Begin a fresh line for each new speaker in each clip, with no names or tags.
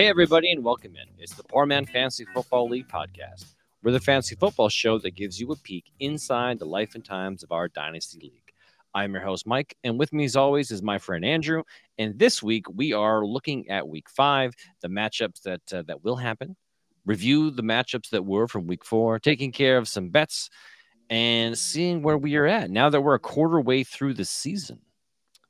Hey, everybody, and welcome in. It's the Poor Man Fantasy Football League podcast. We're the fantasy football show that gives you a peek inside the life and times of our Dynasty League. I'm your host, Mike, and with me, as always, is my friend Andrew. And this week, we are looking at week five, the matchups that, uh, that will happen, review the matchups that were from week four, taking care of some bets, and seeing where we are at now that we're a quarter way through the season.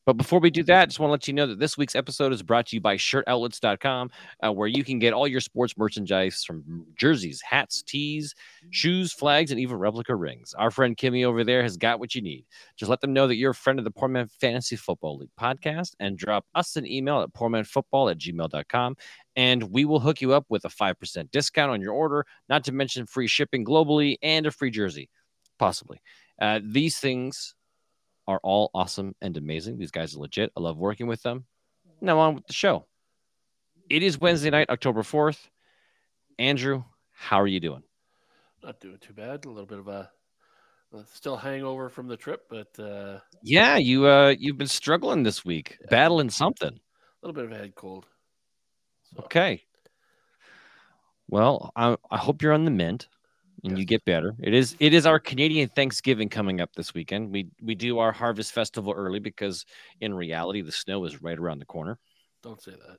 But before we do that, I just want to let you know that this week's episode is brought to you by shirtoutlets.com, uh, where you can get all your sports merchandise from jerseys, hats, tees, shoes, flags, and even replica rings. Our friend Kimmy over there has got what you need. Just let them know that you're a friend of the Poor Man Fantasy Football League podcast and drop us an email at poormanfootball at gmail.com. And we will hook you up with a 5% discount on your order, not to mention free shipping globally and a free jersey, possibly. Uh, these things are all awesome and amazing. These guys are legit. I love working with them. Now on with the show. It is Wednesday night, October 4th. Andrew, how are you doing?
Not doing too bad. A little bit of a, still hangover from the trip, but uh,
yeah, you uh you've been struggling this week, yeah. battling something.
A little bit of a head cold.
So. Okay. Well, I, I hope you're on the mend and yes. you get better. It is it is our Canadian Thanksgiving coming up this weekend. We we do our harvest festival early because in reality the snow is right around the corner.
Don't say that.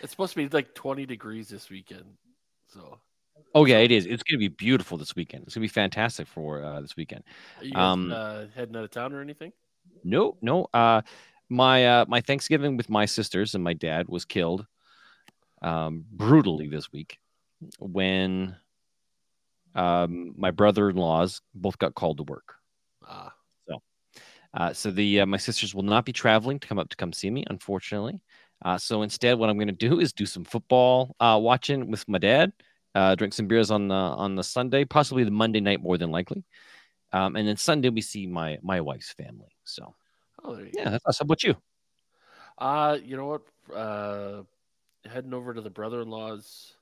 It's supposed to be like 20 degrees this weekend. So
Oh yeah, it is. It's going to be beautiful this weekend. It's going to be fantastic for uh, this weekend.
Are you guys, um, uh, heading out of town or anything?
No, no. Uh, my uh, my Thanksgiving with my sisters and my dad was killed um, brutally this week when um, my brother-in-laws both got called to work. Ah. So, uh, so the uh, my sisters will not be traveling to come up to come see me, unfortunately. Uh, so instead, what I'm going to do is do some football uh, watching with my dad, uh, drink some beers on the on the Sunday, possibly the Monday night more than likely, um, and then Sunday we see my my wife's family. So, oh, yeah, go. that's how about you?
Uh, you know what? Uh, heading over to the brother-in-law's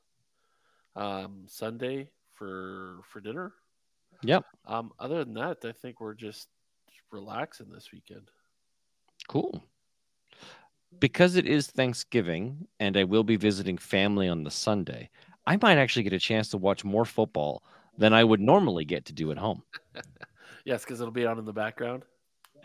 um, Sunday for for dinner.
Yep.
Um, other than that, I think we're just relaxing this weekend.
Cool. Because it is Thanksgiving and I will be visiting family on the Sunday, I might actually get a chance to watch more football than I would normally get to do at home.
yes, because it'll be on in the background.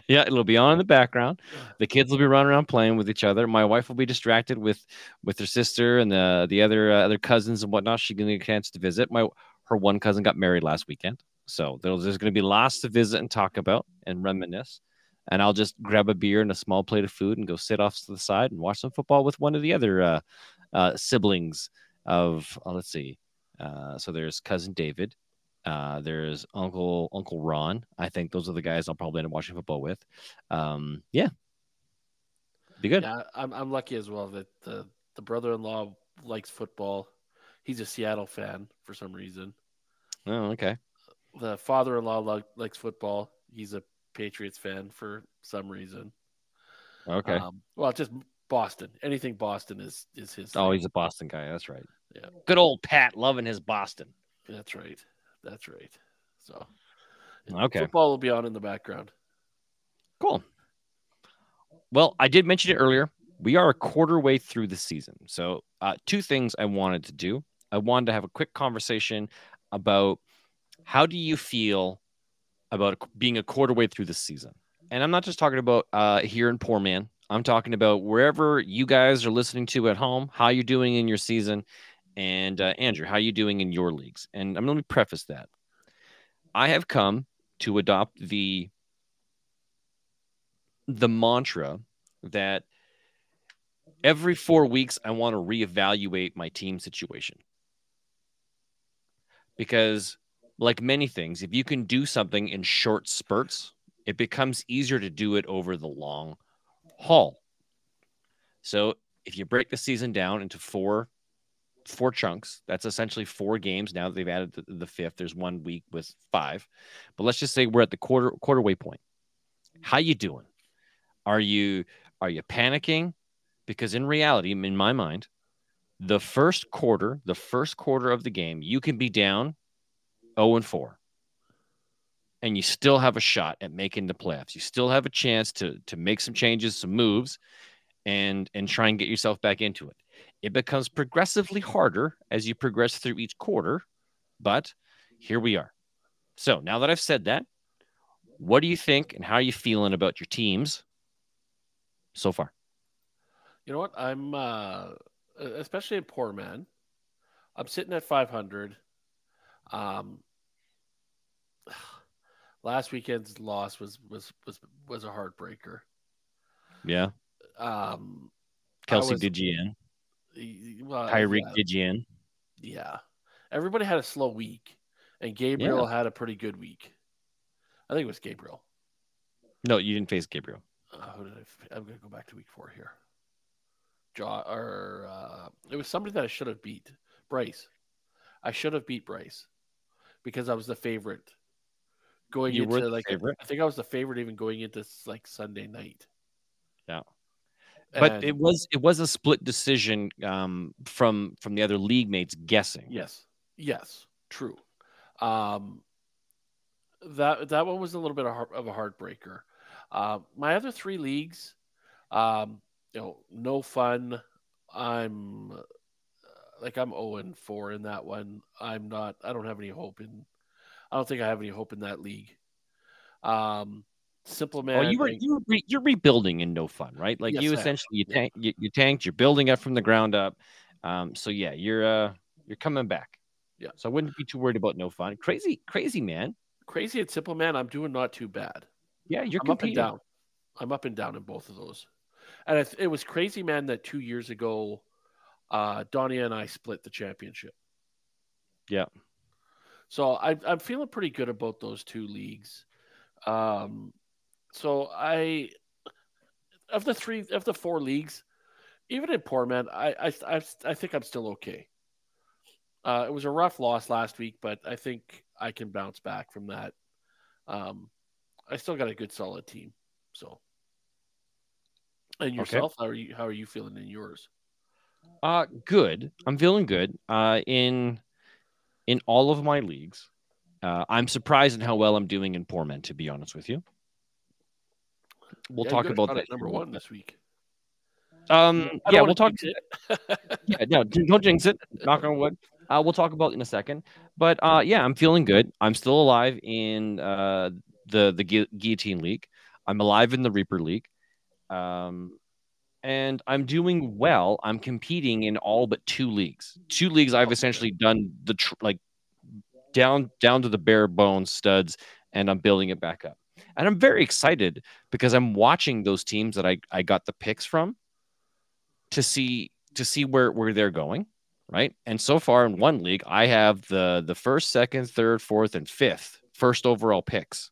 Yeah, it'll be on in the background. The kids will be running around playing with each other. My wife will be distracted with with her sister and the the other uh, other cousins and whatnot. She's gonna get a chance to visit. My her one cousin got married last weekend. So there's, there's going to be lots to visit and talk about and reminisce. And I'll just grab a beer and a small plate of food and go sit off to the side and watch some football with one of the other uh, uh, siblings of, oh, let's see. Uh, so there's cousin David. Uh, there's Uncle Uncle Ron. I think those are the guys I'll probably end up watching football with. Um, yeah, be good.
Yeah, I'm I'm lucky as well that the the brother-in-law likes football he's a Seattle fan for some reason.
Oh, okay.
The father-in-law lo- likes football. He's a Patriots fan for some reason.
Okay.
Um, well, just Boston. Anything Boston is is his.
Oh, thing. he's a Boston guy. That's right.
Yeah.
Good old Pat loving his Boston.
That's right. That's right. So.
Okay.
Football will be on in the background.
Cool. Well, I did mention it earlier. We are a quarter way through the season. So, uh, two things I wanted to do. I wanted to have a quick conversation about how do you feel about being a quarter way through the season? And I'm not just talking about uh, here in Poor Man. I'm talking about wherever you guys are listening to at home, how you're doing in your season, and uh, Andrew, how you doing in your leagues. And I'm going to preface that. I have come to adopt the the mantra that every four weeks I want to reevaluate my team situation because like many things if you can do something in short spurts it becomes easier to do it over the long haul. So if you break the season down into four four chunks that's essentially four games now that they've added the, the fifth. There's one week with five. But let's just say we're at the quarter quarter way point. How you doing? Are you are you panicking? Because in reality in my mind the first quarter, the first quarter of the game, you can be down 0 and 4 and you still have a shot at making the playoffs. You still have a chance to to make some changes, some moves and and try and get yourself back into it. It becomes progressively harder as you progress through each quarter, but here we are. So now that I've said that, what do you think and how are you feeling about your teams so far?
You know what? I'm uh especially a poor man. I'm sitting at 500. Um last weekend's loss was was was was a heartbreaker.
Yeah.
Um
Kelce
was-
did you in?
well,
Tyreek
yeah,
did you in?
yeah. Everybody had a slow week and Gabriel had a pretty good week. I think it was Gabriel.
No, you didn't face Gabriel.
uh, who did I? I'm going to go back to week four here. Jaw or uh, it was somebody that I should have beat. Bryce. I should have beat Bryce because I was the favorite going
You
into like
favorite?
I think I was the favorite even going into like Sunday night.
Yeah. But
And-
it was it was a split decision um, from from the other league mates guessing.
Yes. Yes. True. Um, that that one was a little bit of, heart, of a heartbreaker. Uh, my other three leagues, um, you know, no fun. I'm like I'm 0 and 4 in that one. I'm not. I don't have any hope in. I don't think I have any hope in that league. Um, simple man.
Oh, you were you were re, you're rebuilding in no fun, right? Like
Yes,
you essentially you tank you, you tanked, you're building up from the ground up. Um, so yeah, you're uh you're coming back.
Yeah.
So I wouldn't be too worried about no fun. Crazy, crazy man.
crazy and simple man. I'm doing not too bad.
Yeah, you're
I'm up and down. I'm up and down in both of those. And it, it was crazy, man, that two years ago, uh, Donnie and I split the championship.
Yeah.
So I, I'm feeling pretty good about those two leagues. Um, so I, of the three, of the four leagues, even in poor man, I, I, I, I think I'm still okay. Uh, it was a rough loss last week, but I think I can bounce back from that. Um, I still got a good solid team. So, and yourself, how are you? How are you feeling in yours?
Uh good. I'm feeling good. Uh in in all of my leagues. Uh, I'm surprised at how well I'm doing in poor men, to be honest with you. We'll
Yeah,
talk about that.
number one this week.
Um, yeah, we'll talk. yeah, no, don't jinx it. Knock on wood. Uh, we'll talk about it in a second. But uh, yeah, I'm feeling good. I'm still alive in uh, the the Gu- Guillotine League. I'm alive in the Reaper League. Um, and I'm doing well. I'm competing in all but two leagues. Two leagues I've essentially done the tr- like down down to the bare bones studs, and I'm building it back up. And I'm very excited because I'm watching those teams that I, I got the picks from to see to see where where they're going, right? And so far in one league, I have the the first, second, third, fourth, and fifth first overall picks.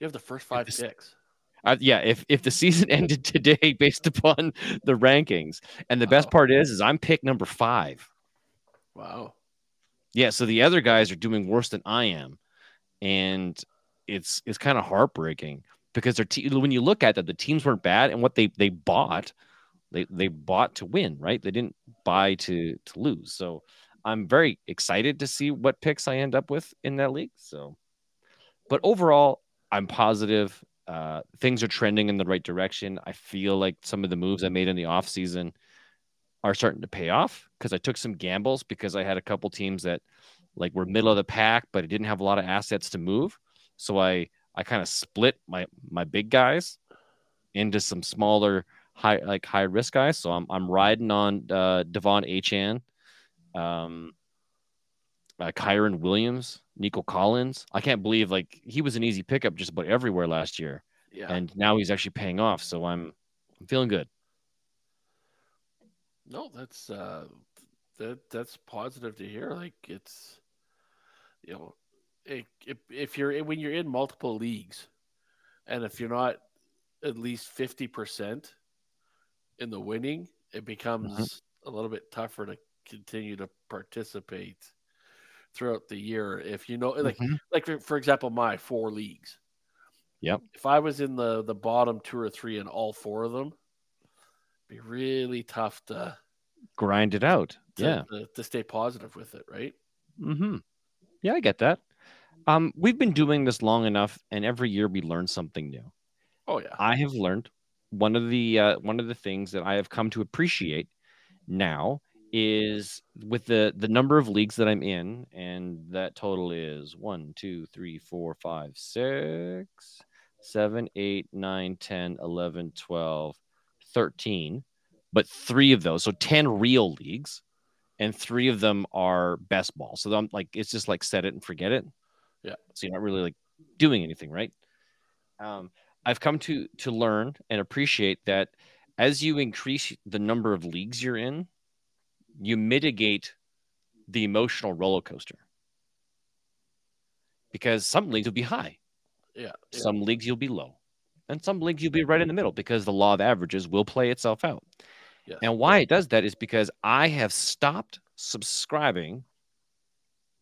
You have the first five
this-
picks.
Uh, yeah, if if the season ended today based upon the rankings, and the best part is, is I'm pick number five.
Wow.
Yeah, so the other guys are doing worse than I am, and it's it's kind of heartbreaking because they're te- when you look at that, the teams weren't bad, and what they they bought, they they bought to win, right? They didn't buy to to lose. So I'm very excited to see what picks I end up with in that league. So, but overall, I'm positive. Uh, things are trending in the right direction. I feel like some of the moves I made in the off season are starting to pay off because I took some gambles because I had a couple teams that like were middle of the pack, but it didn't have a lot of assets to move. So I I kind of split my my big guys into some smaller high like high risk guys. So I'm I'm riding on uh, De'Von Achane, um, uh, Kyren Williams, Nico Collins. I can't believe like he was an easy pickup just about everywhere last year,
Yeah.
and now he's actually paying off. So I'm I'm feeling good.
No, that's uh that that's positive to hear. Like it's you know, it, if if you're when you're in multiple leagues, and if you're not at least fifty percent in the winning, it becomes a little bit tougher to continue to participate throughout the year. If you know, like
Mhm.
like for, for example, my four leagues.
Yep.
If I was in the the bottom two or three in all four of them, it'd be really tough to
Grind it out.
to,
yeah.
to, to stay positive with it, right?
Mm-hmm. Yeah, I get that. Um, we've been doing this long enough, and every year we learn something new.
Oh yeah,
I have learned one of the uh, one of the things that I have come to appreciate now is with the the number of leagues that I'm in, and that total is one, two, three, four, five, six, seven, eight, nine, 10, 11, 12, 13, but three of those, so 10 real leagues, and three of them are best ball. So I'm like, it's just like set it and forget it.
Yeah.
So you're not really like doing anything, right? Um, I've come to to learn and appreciate that as you increase the number of leagues you're in, you mitigate the emotional roller coaster. Because some leagues will be high,
Yeah. yeah.
some leagues you'll be low, and some leagues you'll be right in the middle because the law of averages will play itself out.
Yes.
And why it does that is because I have stopped subscribing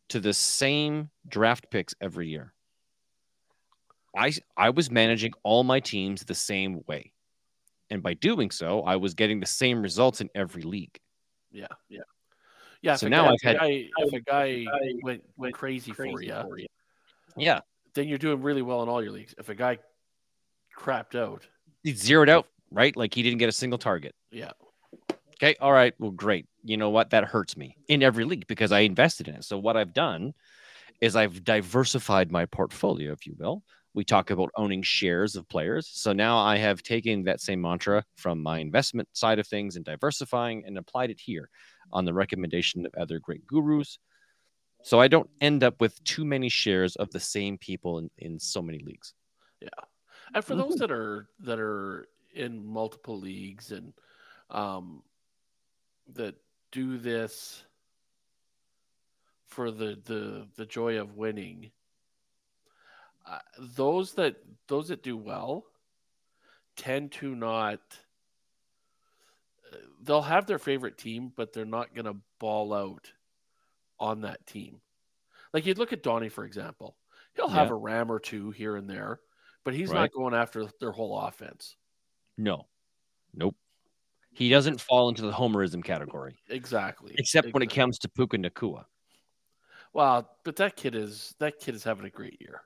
to the same draft picks every year. I I was managing all my teams the same way. And by doing so, I was getting the same results in every league.
Yeah, yeah, yeah.
So now
guy,
I've had-
guy, if a guy went went crazy, for you,
Yeah.
then you're doing really well in all your leagues. If a guy crapped out,
He zeroed out, right? Like he didn't get a single target.
yeah,
Okay. All right. Well, great. You know what? That hurts me in every league because I invested in it. So what I've done is I've diversified my portfolio, if you will. We talk about owning shares of players. So now I have taken that same mantra from my investment side of things and diversifying and applied it here on the recommendation of other great gurus. So I don't end up with too many shares of the same people in, in so many leagues. Yeah.
And for those
Mhm.
that are that are in multiple leagues and um that do this for the the the joy of winning uh, those that those that do well tend to not uh, they'll have their favorite team but they're not going to ball out on that team like you'd look at Donnie for example he'll have
Yeah.
a ram or two here and there but he's
Right.
not going after their whole offense
No. Nope. He doesn't fall into the homerism category,
exactly
except when it comes to Puka Nacua.
well but that kid is that kid is having a great year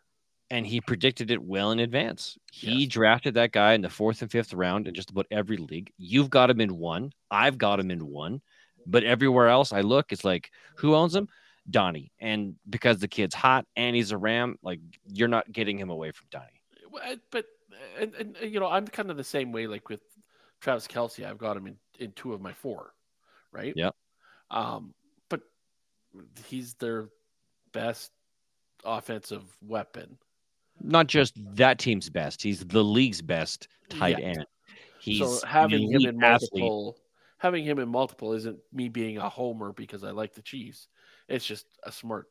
and he predicted it well in advance. He
Yes.
drafted that guy in the fourth and fifth round in just about every league. You've got him in one. I've got him in one. But everywhere else I look, it's like, who owns him? Donnie. And because the kid's hot and he's a Ram, like you're not getting him away from Donnie.
Well, but and, and and, you know I'm kind of the same way. Like with Travis Kelce, I've got him in in two of my four, right?
Yeah.
Um, but he's their best offensive weapon.
Not just that team's best, he's the league's best tight
Yeah.
end. He's
so having him in
athlete.
multiple, having him in multiple isn't me being a homer because I like the Chiefs. It's just a smart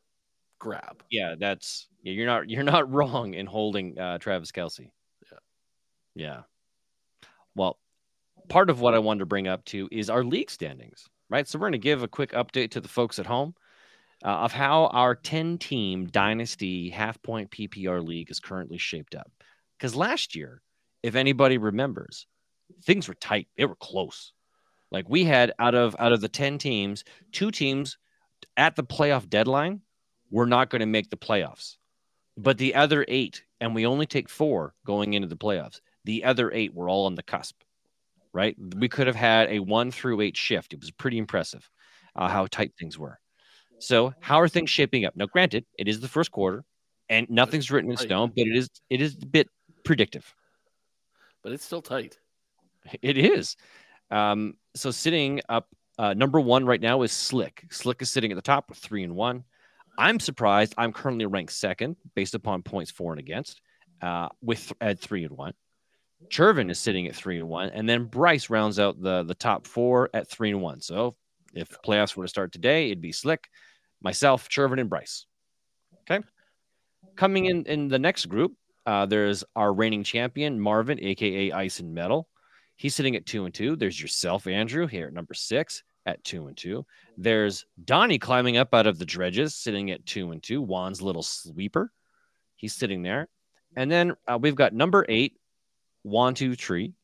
grab.
yeah, that's yeah, you're not you're not wrong in holding uh, Travis Kelce.
Yeah.
Yeah. Well, part of what I wanted to bring up too is our league standings, right? So we're going to give a quick update to the folks at home uh, of how our 10 team dynasty half point PPR league is currently shaped up. Because last year, if anybody remembers, things were tight. They were close. Like we had out of out of the 10 teams, two teams at the playoff deadline were not going to make the playoffs. But the other eight, and we only take four going into the playoffs, the other eight were all on the cusp, right? We could have had a one through eight shift. It was pretty impressive uh, how tight things were. So, how are things shaping up? Now, granted, it is the first quarter, and nothing's written in stone, but it is it is a bit predictive.
But it's still tight.
It is. Um, so sitting up uh, number one right now is Slick. Slick is sitting at the top with three and one. I'm surprised. I'm currently ranked second based upon points for and against, uh, with at three and one. Chervin is sitting at three and one, and then Bryce rounds out the the top four at three and one. So if playoffs were to start today, it'd be Slick, myself, Chervin, and Bryce. Okay. Coming in in the next group, uh, there's our reigning champion Marvin, aka Ice and Metal. He's sitting at two and two. There's yourself, Andrew, here at number six at two and two. There's Donnie climbing up out of the dredges, sitting at two and two. Juan's little sweeper. He's sitting there. And then uh, we've got number eight, One Two Tree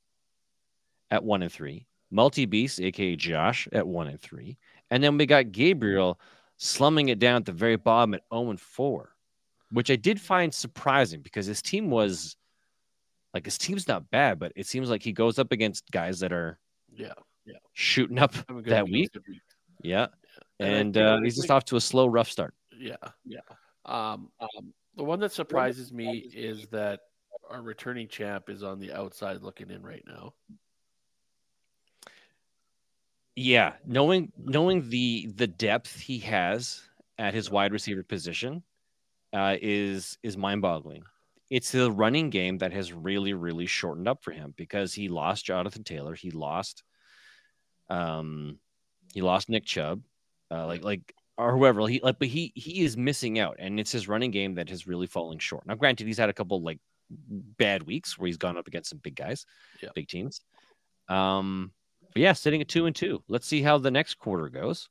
at one and three. Multi Beast, aka Josh, at one and three. And then we got Gabriel slumming it down at the very bottom at 0 and 4, which I did find surprising because his team was like his team's not bad, but it seems like he goes up against guys that are
Yeah. Yeah.
shooting up that week.
week.
Yeah,
And
and uh, he's just off to a slow, rough start.
Yeah, yeah. Um, um, the one that surprises me is that our returning champ is on the outside looking in right now.
Yeah, knowing knowing the the depth he has at his wide receiver position uh, is is mind boggling. It's the running game that has really really shortened up for him because he lost Jonathan Taylor, he lost, um, he lost Nick Chubb, uh, like like or whoever he like, but he he is missing out, and it's his running game that has really falling short. Now, granted, he's had a couple like bad weeks where he's gone up against some big guys,
Yeah.
big teams. Um, but yeah, sitting at two and two. Let's see how the next quarter goes.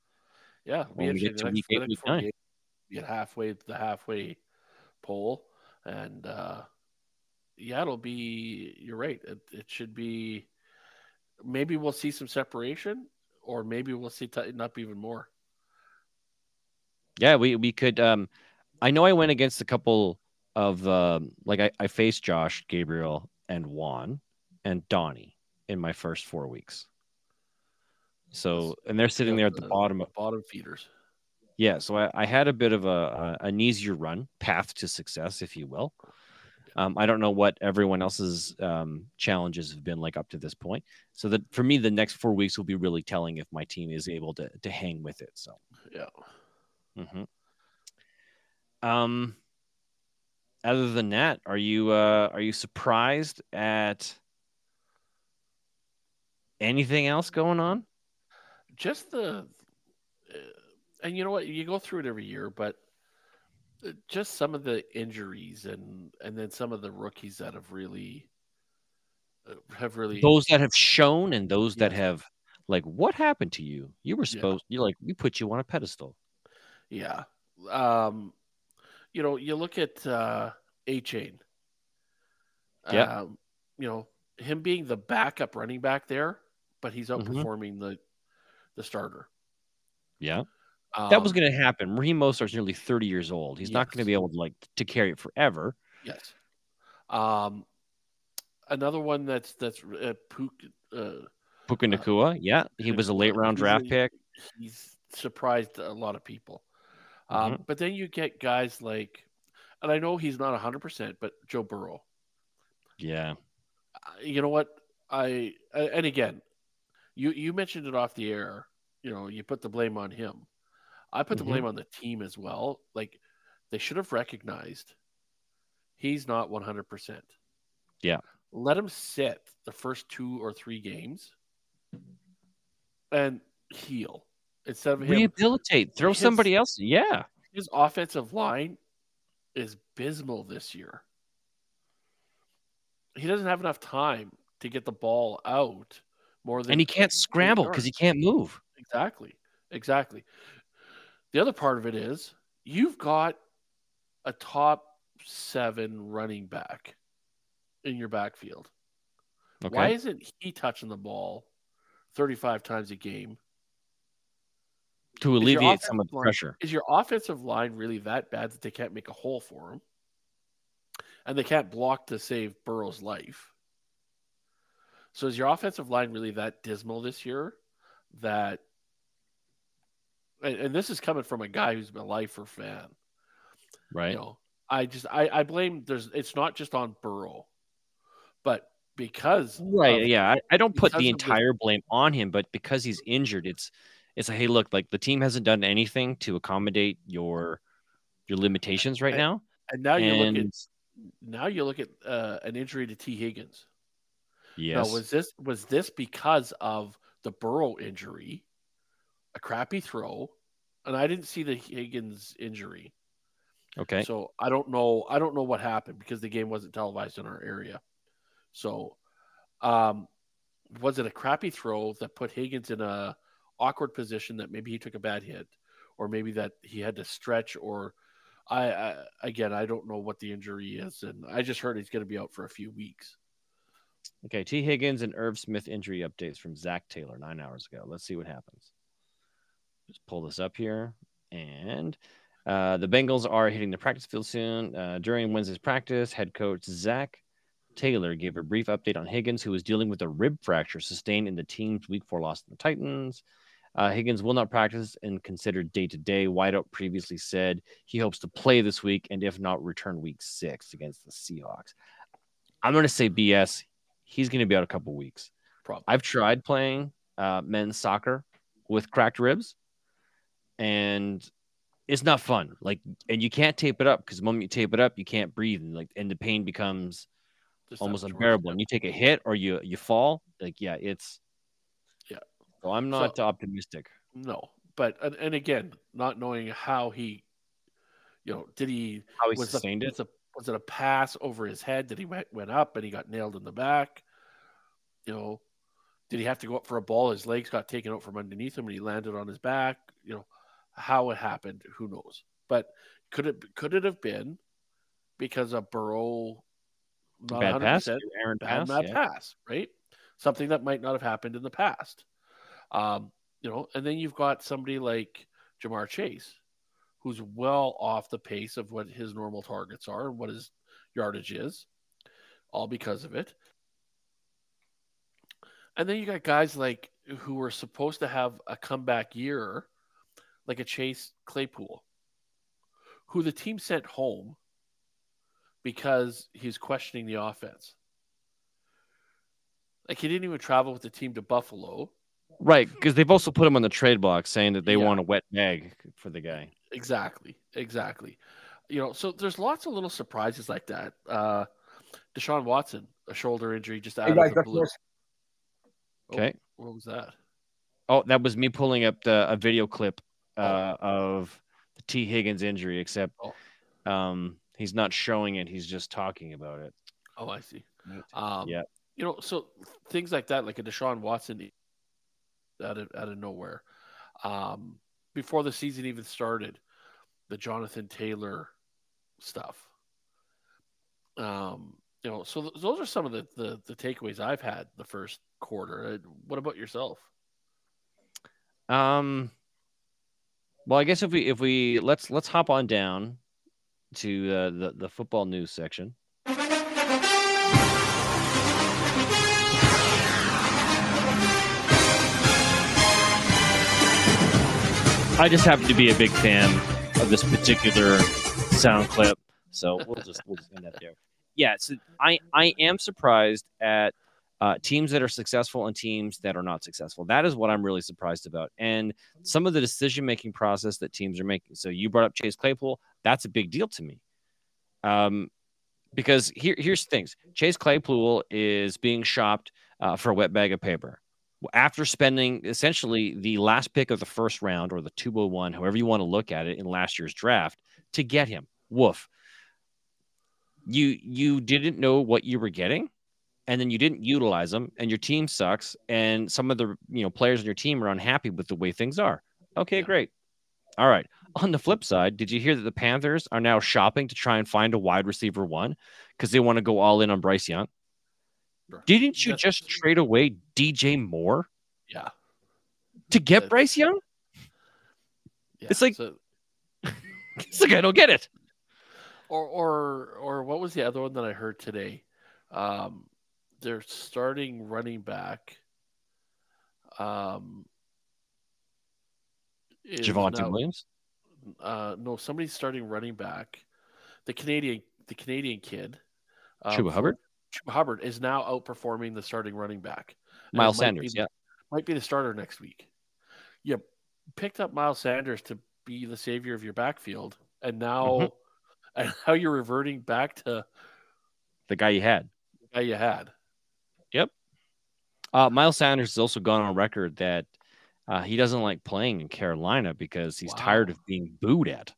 Yeah, it'll be
When we get to week eight, week nine.
Get halfway the halfway poll, and uh, yeah, it'll be. You're right. It, it should be. Maybe we'll see some separation, or maybe we'll see tighten up even more.
Yeah, we we could. Um, I know I went against a couple of um, like I, I faced Josh, Gabriel, and Juan and Donnie in my first four weeks. So and they're sitting there at the
The-
bottom of
Bottom feeders.
yeah. So I, I had a bit of a, a an easier run path to success, if you will. Um, I don't know what everyone else's um, challenges have been like up to this point. So that for me, the next four weeks will be really telling if my team is able to to hang with it. So.
Yeah.
hmm Um. Other than that, are you uh are you surprised at anything else going on?
Just the uh, and you know what you go through it every year but uh, just some of the injuries and and then some of the rookies that have really uh, have really
Those that have shown and those that have like, what happened to you? You were
Yeah.
supposed. You like we put you on a pedestal.
yeah um you know you look at uh Achane
Yeah.
um, you know him being the backup running back there but he's
Mhm.
outperforming the the starter
Yeah, that was
Um,
going to happen. Raheem Mostert's nearly thirty years old. He's not going to be able to like to carry it forever.
Yes. Um, another one that's that's uh, Pook. Uh,
Puka Nacua, yeah, he was a late round draft pick.
He's surprised a lot of people. Um,
Mm-hmm.
But then you get guys like, and I know he's not hundred percent, but Joe Burrow.
Yeah,
Uh, You know what? I uh, and again, you you mentioned it off the air. You know, you put the blame on him. I put the
Mhm.
blame on the team as well. Like they should have recognized he's not one hundred percent.
Yeah.
let him sit the first two or three games and heal instead of him.
rehabilitate. Throw
his-
somebody else. Yeah,
His offensive line is abysmal this year. He doesn't have enough time to get the ball out more than
and he can't scramble because he can't move.
Exactly. Exactly. The other part of it is you've got a top seven running back in your backfield.
Okay.
Why isn't he touching the ball 35 times a game?
to alleviate some of the
line-
pressure.
Is your offensive line really that bad that they can't make a hole for him? And they can't block to save Burrow's life? So is your offensive line really that dismal this year that and, and this is coming from a guy who's been a lifer fan.
Right.
You know, I just I, I blame there's it's not just on Burrow, but because
Right.
of-
yeah. I, I don't put the
of the-
entire blame on him, but because he's injured, it's it's like, hey, look, like the team hasn't done anything to accommodate your your limitations right
And-
now.
and now you look at now you look at uh, an injury to T Higgins.
Yes,
Now, was this was this because of the Burrow injury, a crappy throw, and I didn't see the Higgins injury,
okay.
so I don't know. I don't know what happened because the game wasn't televised in our area. So, um, was it a crappy throw that put Higgins in a awkward position that maybe he took a bad hit, or maybe that he had to stretch, or I, I again I don't know what the injury is, and I just heard he's going to be out for a few weeks.
Okay, T. Higgins and Irv Smith injury updates from Zac Taylor nine hours ago. Let's see what happens. Just pull this up here. And uh, the Bengals are hitting the practice field soon. Uh, during Wednesday's practice, head coach Zac Taylor gave a brief update on Higgins, who was dealing with a rib fracture sustained in the team's Week Four loss to the Titans. Uh, Higgins will not practice and considered day to day. Whiteout previously said he hopes to play this week and, if not, return week six against the Seahawks. I'm going to say BS. He's going to be out a couple weeks.
Probably.
I've tried playing uh, men's soccer with cracked ribs, and it's not fun. Like, and you can't tape it up because the moment you tape it up, you can't breathe, and like, and the pain becomes
Just
almost unbearable. And you take a hit or you you fall, like, yeah, it's
Yeah.
So I'm not optimistic.
No, but and, and again, not knowing how he, you know, did he
How he
was
sustained it.
Was, a, was it a pass over his head? that he went, went up and he got nailed in the back? You know, did he have to go up for a ball? His legs got taken out from underneath him and he landed on his back. You know, how it happened, who knows? But could it could it have been because of Burrow? Not
Bad pass,
100%,
Aaron
bad
pass. yeah.
pass, right? Something that might not have happened in the past. Um, you know, and then you've got somebody like Jamar Chase, who's well off the pace of what his normal targets are and what his yardage is, all because of it. And then you got guys like who were supposed to have a comeback year, like a Chase Claypool, who the team sent home because he's questioning the offense. Like he didn't even travel with the team to Buffalo.
Right, because they've also put him on the trade block saying that they
Yeah.
want a wet bag for the guy.
Exactly, exactly. You know, so there's lots of little surprises like that. Uh Deshaun Watson, a shoulder injury just out
Hey
of the
that's
blue.
more
Oh,
Okay.
what was that?
Oh, that was me pulling up the, a video clip uh, of the T. Higgins injury, except
Oh.
um, he's not showing it. He's just talking about it.
Oh, I see. Um,
Yeah.
You know, so things like that, like a Deshaun Watson out of, out of nowhere. Um, before the season even started, the Jonathan Taylor stuff. Um, you know, so th- those are some of the, the, the takeaways I've had the first quarter. Uh, What about yourself?
Um, well, I guess if we if we let's let's hop on down to uh, the the football news section. I just happen to be a big fan of this particular sound clip, so we'll just we'll just end that there. Yeah, so I I am surprised at uh, teams that are successful and teams that are not successful. That is what I'm really surprised about, and some of the decision making process that teams are making. So you brought up Chase Claypool. That's a big deal to me, um, because here here's things. Chase Claypool is being shopped uh, for a wet bag of paper after spending essentially the last pick of the first round or the 201, however you want to look at it in last year's draft to get him. Woof. You you didn't know what you were getting, and then you didn't utilize them, and your team sucks, and some of the you know players on your team are unhappy with the way things are. Okay, great. All right. On the flip side, did you hear that the Panthers are now shopping to try and find a wide receiver one because they want to go all in on Bryce Young?
Sure.
Didn't you
That's-
just trade away DJ Moore
Yeah.
to get Bryce Young?
yeah.
It's like-
So-
It's like I don't get it.
or or or what was the other one that I heard today? Um, they're starting running back. Um,
Javonte
now-
Williams.
Uh, no, somebody's starting running back. The Canadian, the Canadian kid, um,
Chuba Hubbard?
Chuba Hubbard is now outperforming the starting running back.
Miles
might be
Sanders. Yeah.
might be the starter next week. You picked up Miles Sanders to be the savior of your backfield, and now,
Mhm.
and now you're reverting back to
The guy you had.
the guy you had. Yep.
Uh, Miles Sanders has also gone on record that uh, he doesn't like playing in Carolina because he's tired of being booed at.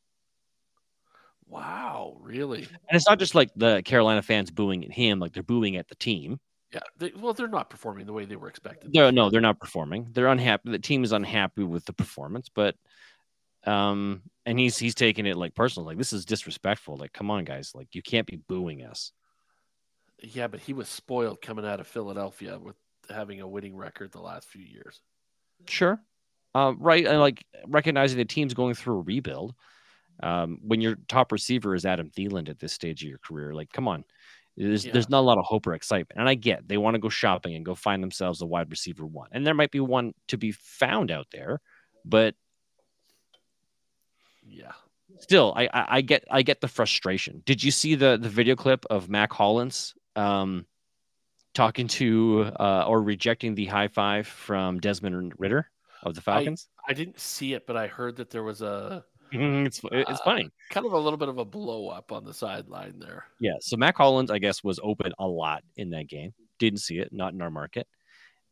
Wow, really?
And it's not just like the Carolina fans booing at him, like they're booing at the team.
Yeah. They, well, they're not performing the way they were expected.
They're, no, they're not performing. They're unhappy. The team is unhappy with the performance, but um, and he's he's taking it like personal. Like this is disrespectful. Like, come on, guys. Like you can't be booing us.
Yeah, but he was spoiled coming out of Philadelphia with having a winning record the last few years.
Sure. Um, right. And like recognizing the team's going through a rebuild. Um, when your top receiver is Adam Thielen at this stage of your career, like, come on. There's
Yeah.
there's not a lot of hope or excitement, and I get they want to go shopping and go find themselves a wide receiver one, and there might be one to be found out there, but
Yeah.
still, I, I I get I get the frustration. Did you see the the video clip of Mack Hollins um talking to uh or rejecting the high five from Desmond Ridder of the Falcons?
I didn't see it, but I heard that there was a
it's it's
Uh,
funny.
kind of a little bit of a blow up on the sideline there.
Yeah. So Mack Hollins, I guess, was open a lot in that game. Didn't see it, not in our market.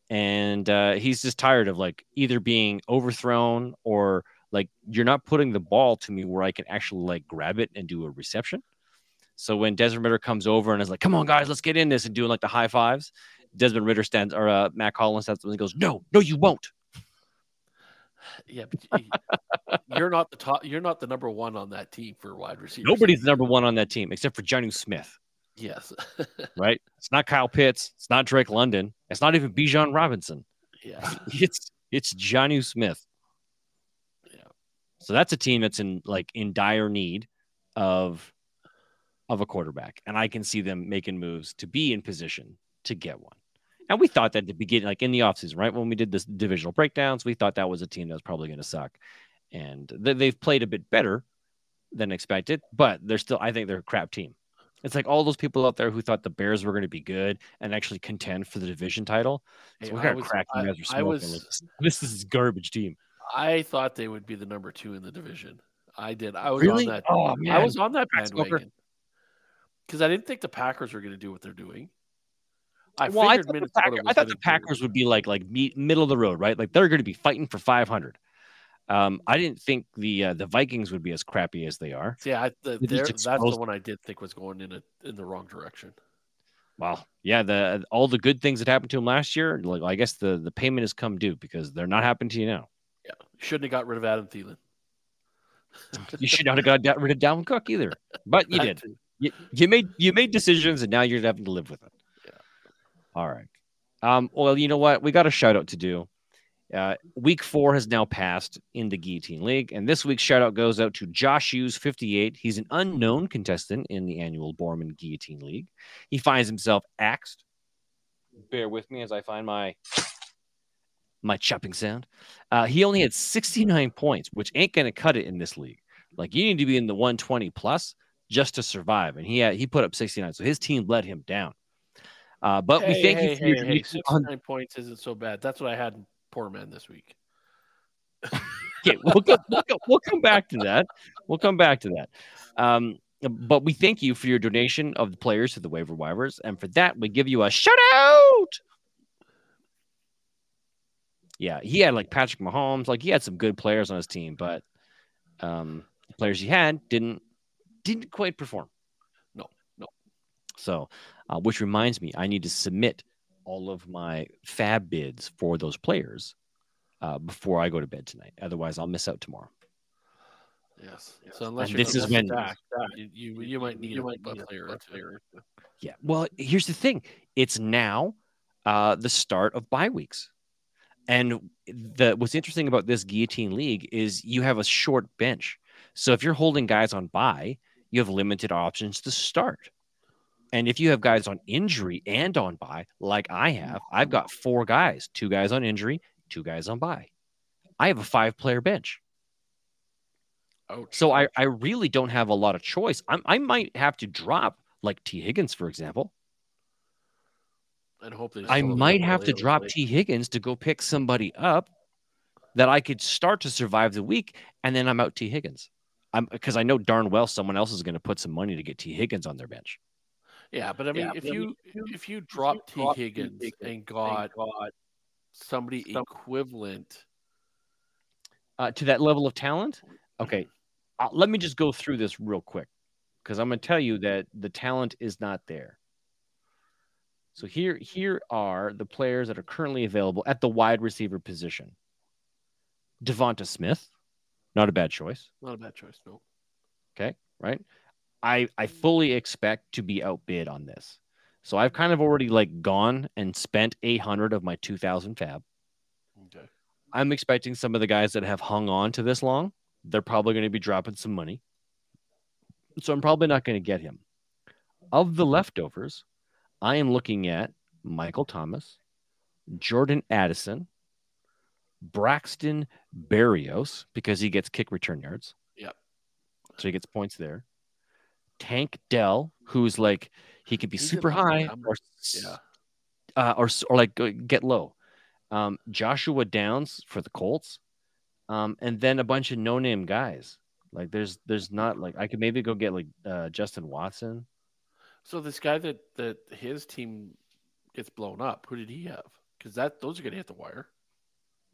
And uh, he's just tired of like either being overthrown or like you're not putting the ball to me where I can actually like grab it and do a reception. So when Desmond Ridder comes over and is like, "Come on, guys, let's get in this," and doing like the high fives, Desmond Ridder stands or uh, Mack Hollins stands and goes, "No, no, you won't."
Yeah, but you're not the top. You're not the number one on that team for wide receivers.
Nobody's the number one on that team except for Jonnu Smith,
Yes.
right? It's not Kyle Pitts. It's not Drake London. It's not even Bijan Robinson.
yeah.
it's it's Jonnu Smith.
Yeah.
So that's a team that's in like in dire need of of a quarterback, and I can see them making moves to be in position to get one. And we thought that at the beginning, like in the offseason, right when we did this divisional breakdowns, we thought that was a team that was probably going to suck, and th- they've played a bit better than expected, but they're still, I think, they're a crap team. It's like all those people out there who thought the Bears were going to be good and actually contend for the division title.
Hey,
So
I
kind of
was-
crack you
I-
guys are
I was-
this is garbage team.
I thought they would be the number two in the division. I did. I was
Really?
on that.
Oh man,
I was on that bandwagon because I didn't think the Packers were going to do what they're doing. I
well, I thought, the, Packer, I thought the Packers would be like like me, middle of the road, right? Like they're going to be fighting for 500. Um, I didn't think the uh, the Vikings would be as crappy as they are.
Yeah, I, the,
They just
they're- that's the one I did think was going in a, in the wrong direction.
Well, yeah, the all the good things that happened to him last year, like I guess the the payment has come due because they're not happening to you now.
Yeah, shouldn't have got rid of Adam Thielen.
You should not have got rid of Dalvin Cook either, but you did. You, you made you made decisions, and now you're having to live with it. All right. Um, well, you know what? We got a shout out to do. Uh, week four has now passed in the Guillotine League, and this week's shout out goes out to Josh Hughes, 58. He's an unknown contestant in the annual Poorman Guillotine League. He finds himself axed. Bear with me as I find my my chopping sound. Uh, he only had 69 points, which ain't to cut it in this league. Like you need to be in the 120 plus just to survive, and he had he put up 69, so his team let him down. Uh, but we
Hey,
thank
hey,
you for
hey,
your
hey,
on
69 points isn't so bad. That's what I had in Poor Man this week.
Okay, we'll, go, we'll, go, we'll come back to that. We'll come back to that. Um, but we thank you for your donation of the players to the waiver wivers, and for that we give you a shout out. Yeah, he had like Patrick Mahomes, like he had some good players on his team, but um, the players he had didn't didn't quite perform.
No, no.
So, uh, which reminds me, I need to submit all of my FAAB bids for those players uh, before I go to bed tonight. Otherwise, I'll miss out tomorrow.
Yes. So unless
And
you're
this is when-
stack, you, you you might need a, a player or two.
Yeah. Well, here's the thing. It's now uh, the start of bye weeks. And the what's interesting about this guillotine league is you have a short bench. So if you're holding guys on bye, you have limited options to start. And if you have guys on injury and on buy, like I have, I've got four guys, two guys on injury, two guys on buy. I have a five player bench.
Ouch.
So I, I really don't have a lot of choice. I'm, I might have to drop like T. Higgins, for example.
and hope
I might have to drop
the
T. Higgins to go pick somebody up that I could start to survive the week, and then I'm out T. Higgins. I'm because I know darn well someone else is going to put some money to get T. Higgins on their bench.
Week. Yeah, but I mean,
Yeah,
if
but I
you if you drop T Higgins and got somebody equivalent,
Uh, to that level of talent, okay. Uh, let me just go through this real quick because I'm going to tell you that the talent is not there. So here, here are the players that are currently available at the wide receiver position. Devonta Smith, not a bad choice.
not a bad choice. No.
Okay, right? I I fully expect to be outbid on this. So I've kind of already like gone and spent 800 of my 2000 FAAB.
Okay.
I'm expecting some of the guys that have hung on to this long, they're probably going to be dropping some money. So I'm probably not going to get him. of the leftovers, I am looking at Michael Thomas, Jordan Addison, Braxton Berrios because he gets kick return yards.
Yep.
So he gets points there. Tank Dell, who's like he could be
He's
super high or
Yeah.
uh, or or like get low. Um, Joshua Downs for the Colts, um, and then a bunch of no name guys. Like there's there's not like I could maybe go get like uh, Justin Watson.
So this guy that that his team gets blown up, who did he have? Because that those are gonna hit the wire.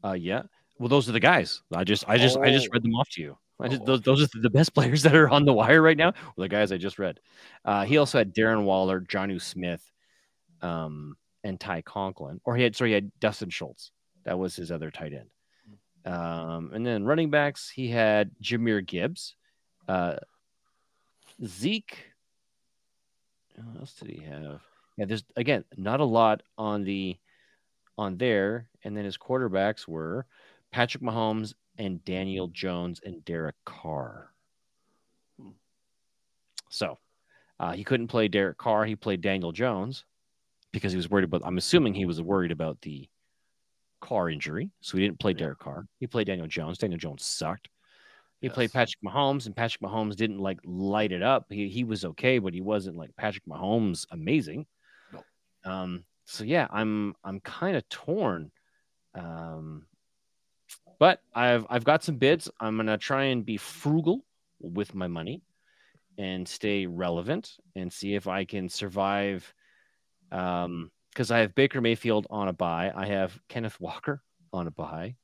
Uh, yeah. Well, those are the guys. I just I just I just
Oh.
read them off to you. I just,
Oh,
those those are the best players that are on the wire right now. Were the guys I just read. Uh, he also had Darren Waller, Jonnu Smith, um, and Ty Conklin. Or he had sorry, he had Dustin Schultz. That was his other tight end. Um, and then running backs, he had Jahmyr Gibbs, uh, Zeke. What else did he have? Yeah, there's again not a lot on the on there, and then his quarterbacks were Patrick Mahomes and Daniel Jones and Derek Carr.
Hmm.
So uh, he couldn't play Derek Carr. He played Daniel Jones because he was worried about. I'm assuming he was worried about the Carr injury, so he didn't play. Derek Carr. He played Daniel Jones. Daniel Jones sucked. He played Patrick Mahomes, and Patrick Mahomes didn't like light it up. He he was okay, but he wasn't like Patrick Mahomes amazing.
No.
Um. So yeah, I'm I'm kind of torn. Um. But I've I've got some bids. I'm gonna try and be frugal with my money, and stay relevant, and see if I can survive. Um. Because I have Baker Mayfield on a buy. I have Kenneth Walker on a buy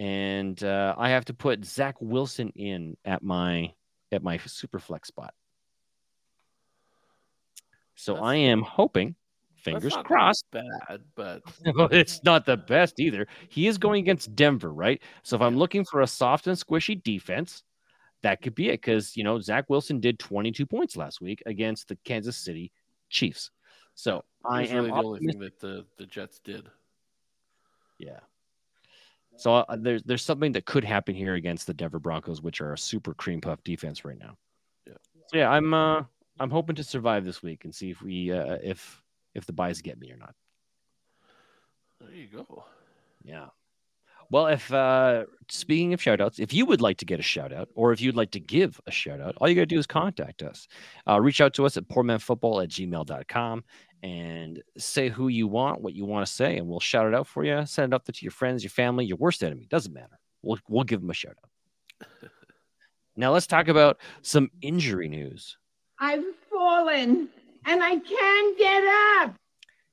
and uh, I have to put Zach Wilson in at my at my super flex spot. So
That's-
I am hoping, fingers crossed.
Bad, but
it's not the best either. He is going against Denver, right? So if I'm looking for a soft and squishy defense, that could be it. Because you know Zach Wilson did 22 points last week against the Kansas City Chiefs. So I am
really the only thing that the the Jets did.
Yeah. So uh, there's there's something that could happen here against the Denver Broncos, which are a super cream puff defense right now.
Yeah.
So yeah, I'm uh I'm hoping to survive this week and see if we uh, if if the buys get me or not.
There you go.
Yeah. Well, if uh speaking of shout outs, if you would like to get a shout out or if you'd like to give a shout out, all you gotta do is contact us. Uh, reach out to us at poormanfootball at gmail.com and say who you want, what you want to say, and we'll shout it out for you. Send it up to your friends, your family, your worst enemy. Doesn't matter. We'll we'll give them a shout out. now let's talk about some injury news.
I've fallen and I can't get up.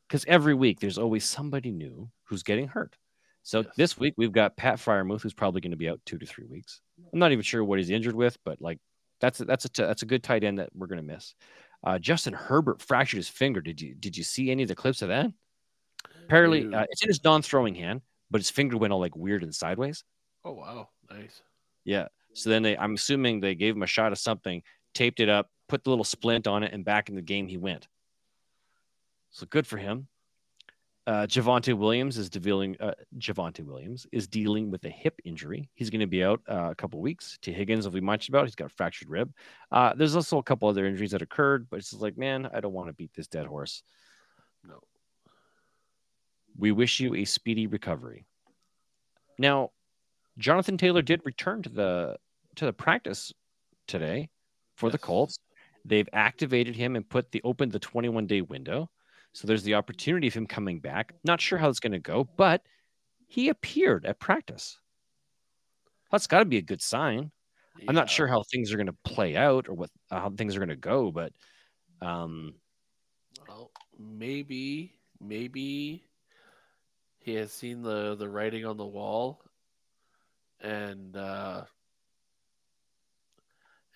because every week there's always somebody new who's getting hurt. So
Yes.
this week we've got Pat Freiermuth, who's probably going to be out two to three weeks. I'm not even sure what he's injured with, but like that's a, that's a that's a good tight end that we're going to miss. Uh, Justin Herbert fractured his finger. Did you did you see any of the clips of that? Apparently, uh, it's in his non-throwing hand, but his finger went all like weird and sideways.
Oh wow, nice.
Yeah. So then they, I'm assuming they gave him a shot of something, taped it up, put the little splint on it, and back in the game he went. So good for him. Uh, Javonte Williams is dealing. Uh, Javonte Williams is dealing with a hip injury. He's going to be out uh, a couple weeks. Tee Higgins, as we mentioned about, he's got a fractured rib. Uh, there's also a couple other injuries that occurred, but it's just like, man, I don't want to beat this dead horse.
No.
We wish you a speedy recovery. Now, Jonathan Taylor did return to the to the practice today for the Colts. They've activated him and put the opened the 21 day window. So there's the opportunity of him coming back. Not sure how it's going to go, but he appeared at practice. That's got to be a good sign. I'm not sure how things are going to play out or what how things are going to go, but um,
Well, maybe, maybe he has seen the the writing on the wall, and uh,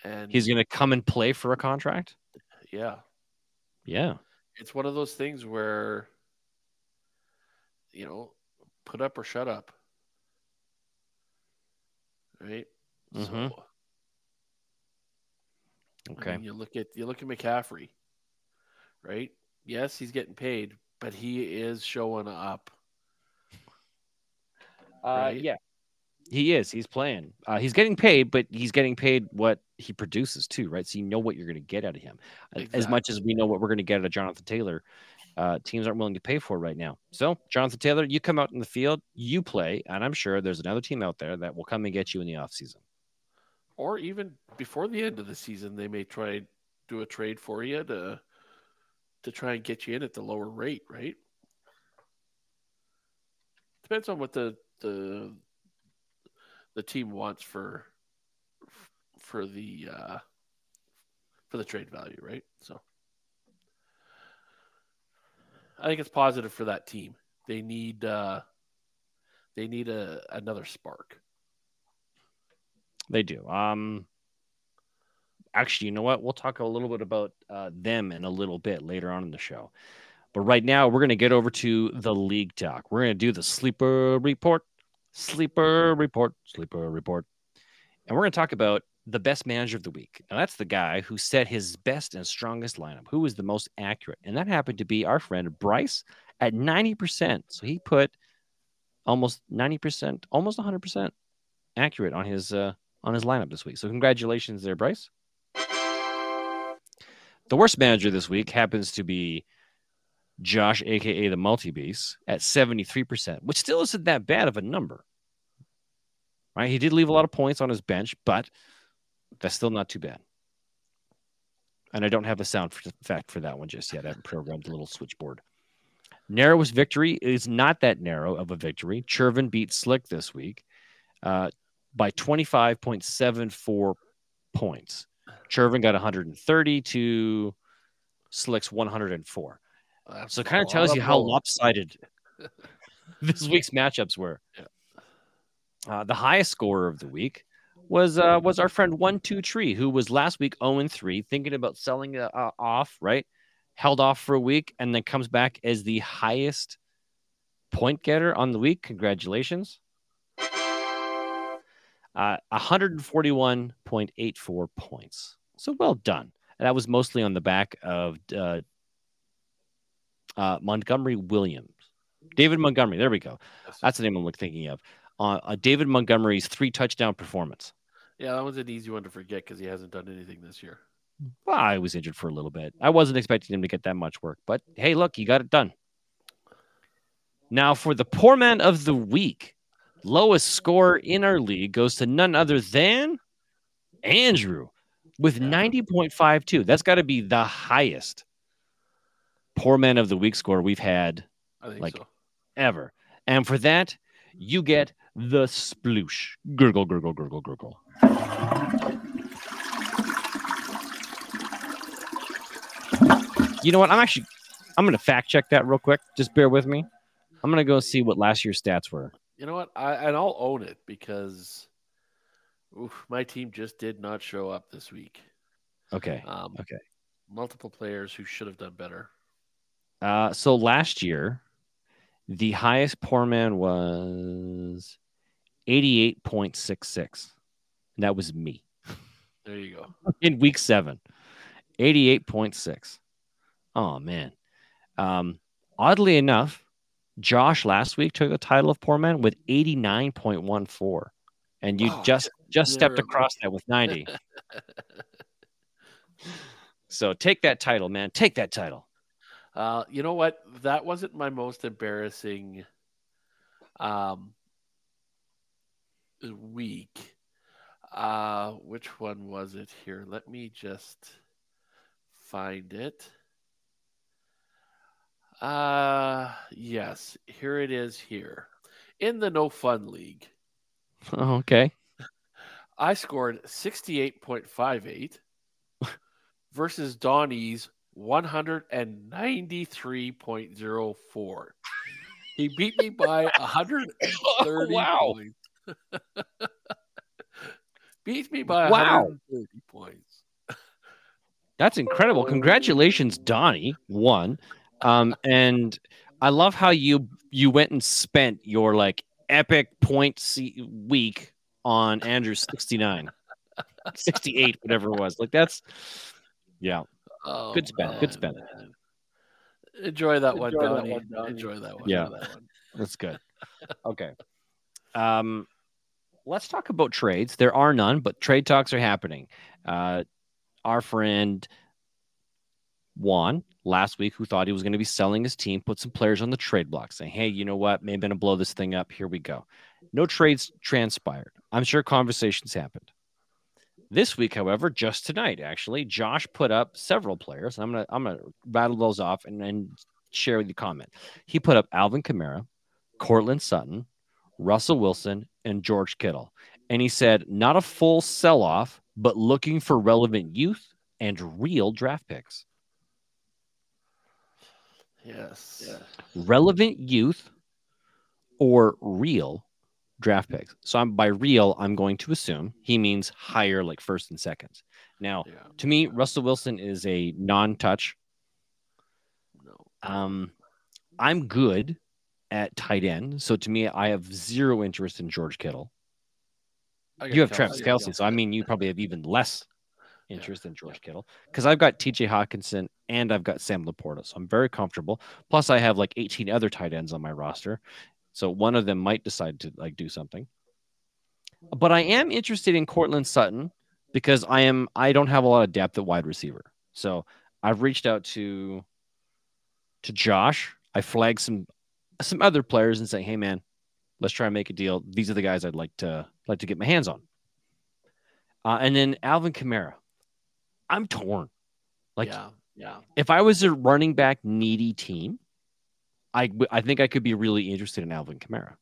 and
he's going to come and play for a contract.
yeah,
Yeah,
it's one of those things where you know, put up or shut up, right?
Mm-hmm.
So I
okay.
mean, you look at you look at McCaffrey, right? Yes, he's getting paid, but he is showing up.
Uh,
Right?
yeah, He is. He's playing. Uh, he's getting paid, but he's getting paid what he produces too, right? So you know what you're going to get out of him. As much as we know what we're going to get out of Jonathan Taylor, uh, teams aren't willing to pay for right now. So, Jonathan Taylor, you come out in the field, you play, and I'm sure there's another team out there that will come and get you in the offseason.
Or even before the end of the season, they may try do a trade for you to to try and get you in at the lower rate, right? Depends on what the the the team wants for for the uh for the trade value, right? So I think it's positive for that team. They need uh, they need a another spark.
They do. Um, actually, you know what? We'll talk a little bit about uh, them in a little bit later on in the show. But right now, we're going to get over to the league talk. We're going to do the sleeper report, sleeper report, sleeper report, and we're going to talk about the best manager of the week. Now, that's the guy who set his best and strongest lineup, who was the most accurate. And that happened to be our friend Bryce at 90%. So he put almost 90%, almost 100% accurate on his uh, on his lineup this week. So congratulations there, Bryce. The worst manager this week happens to be Josh, aka the multi beast, at 73%, which still isn't that bad of a number. Right? He did leave a lot of points on his bench, but that's still not too bad. And I don't have a sound effect for that one just yet. I haven't programmed the little switchboard. Narrowest victory is not that narrow of a victory. Chervin beat Slick this week uh, by 25.74 points. Chervin got 130 to Slick's 104. That's so it kind of tells you how lopsided this week's matchups were. Uh, the highest scorer of the week was uh, was our friend One Two Tree, who was last week 0 and 3, thinking about selling uh, off, right? Held off for a week and then comes back as the highest point getter on the week. Congratulations. Uh, 141.84 points. So well done. And that was mostly on the back of uh, uh, Montgomery Williams. David Montgomery. There we go. That's the name I'm thinking of. Uh, uh, David Montgomery's three touchdown performance.
Yeah, that was an easy one to forget because he hasn't done anything this year.
Well, I was injured for a little bit. I wasn't expecting him to get that much work, but hey, look, he got it done. Now, for the poor man of the week, lowest score in our league goes to none other than Andrew with 90.52. That's got to be the highest poor man of the week score we've had like so. ever. And for that, you get the sploosh. Gurgle, gurgle, gurgle, gurgle. You know what? I'm actually I'm gonna fact check that real quick. Just bear with me. I'm gonna go see what last year's stats were.
You know what? I and I'll own it because oof, my team just did not show up this week.
Okay. Um, okay.
Multiple players who should have done better.
Uh, so last year, the highest poor man was 88.66. And that was me.
There you go.
In week seven, 88.6. Oh, man. Um, oddly enough, Josh last week took the title of poor man with 89.14. And you oh, just just stepped across that with 90. so take that title, man. Take that title.
Uh, you know what? That wasn't my most embarrassing um, week. Uh, which one was it here? Let me just find it. Uh, yes, here it is here. In the No Fun League.
Oh, okay.
I scored 68.58 versus Donnie's 193.04. He beat me by 130 oh, wow. points. Beats me by wow. 130 points.
That's incredible. Congratulations, Donnie. One. Um, and I love how you you went and spent your like epic point week on Andrew 69. 68, whatever it was. Like that's yeah. Oh, good spend. Man, good spend. Man.
Enjoy that Enjoy one, Donnie. That one, Donnie. Enjoy that one.
Yeah, that one. that's good. okay. Um, let's talk about trades. There are none, but trade talks are happening. Uh, our friend Juan last week, who thought he was going to be selling his team, put some players on the trade block saying, hey, you know what? Maybe I'm going to blow this thing up. Here we go. No trades transpired. I'm sure conversations happened. This week, however, just tonight, actually, Josh put up several players. I'm gonna I'm gonna rattle those off and then share with you comment. He put up Alvin Kamara, Courtland Sutton, Russell Wilson, and George Kittle. And he said, not a full sell off, but looking for relevant youth and real draft picks.
Yes.
Relevant youth or real draft picks. So I'm by real, I'm going to assume he means higher, like first and seconds. Now,
Yeah.
to me, Russell Wilson is a non-touch.
No.
Um, I'm good at tight end, so to me, I have zero interest in George Kittle. You have. Travis Kelce, so I mean, you probably have even less interest in George Kittle because I've got T.J. Hockenson and I've got Sam LaPorta, so I'm very comfortable. Plus, I have like 18 other tight ends on my roster, so one of them might decide to like do something. But I am interested in Courtland Sutton because I am I don't have a lot of depth at wide receiver, so I've reached out to to Josh. I flagged some some other players and say, hey man, let's try and make a deal. These are the guys I'd like to like to get my hands on. Uh, and then Alvin Kamara. I'm torn. Like
yeah, yeah.
if I was a running back needy team, I I think I could be really interested in Alvin Kamara.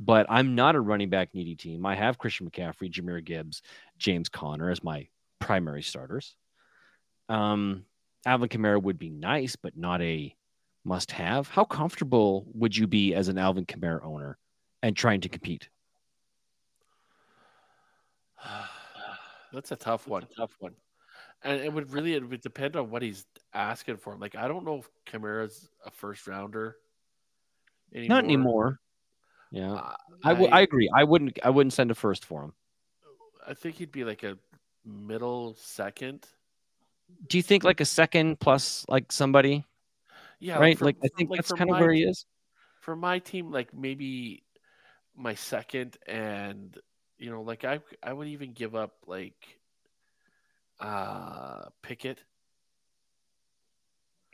But I'm not a running back needy team. I have Christian McCaffrey, Jahmyr Gibbs, James Conner as my primary starters. Um, Alvin Kamara would be nice, but not a must have. How comfortable would you be as an Alvin Kamara owner and trying to compete?
That's a tough one. tough one. And it would really it would depend on what he's asking for. Like I don't know if Kamara's a first rounder anymore.
Not anymore. Yeah.
Uh,
I, w- I agree. I wouldn't I wouldn't send a first for him.
I think he'd be like a middle second.
Do you think like a second plus like somebody?
Yeah,
right?
for-
like I think
like
that's kind of where he is.
For my team, like maybe my second, and you know, like I I would even give up like uh Pickett.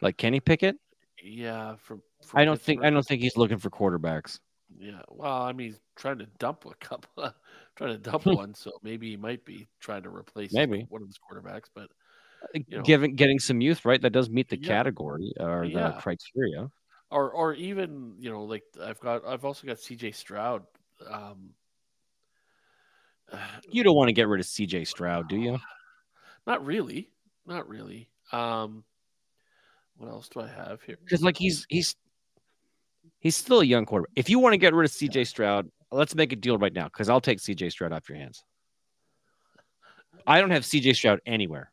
Like Kenny Pickett?
Yeah, from, from
I don't think I don't think he's looking for quarterbacks.
Yeah, well, I mean, he's trying to dump a couple, trying to dump one, so maybe he might be trying to replace
Maybe.
one of his quarterbacks. But You know.
Giving getting some youth, right? That does meet the
Yeah.
category or
Yeah.
the criteria.
or or even you know, like I've got, I've also got C.J. Stroud. Um,
You don't want to get rid of CJ Stroud, do you?
not really, not really. Um, what else do I have here?
Because like he's he's he's still a young quarterback. If you want to get rid of CJ Stroud, let's make a deal right now because I'll take CJ Stroud off your hands. I don't have CJ Stroud anywhere.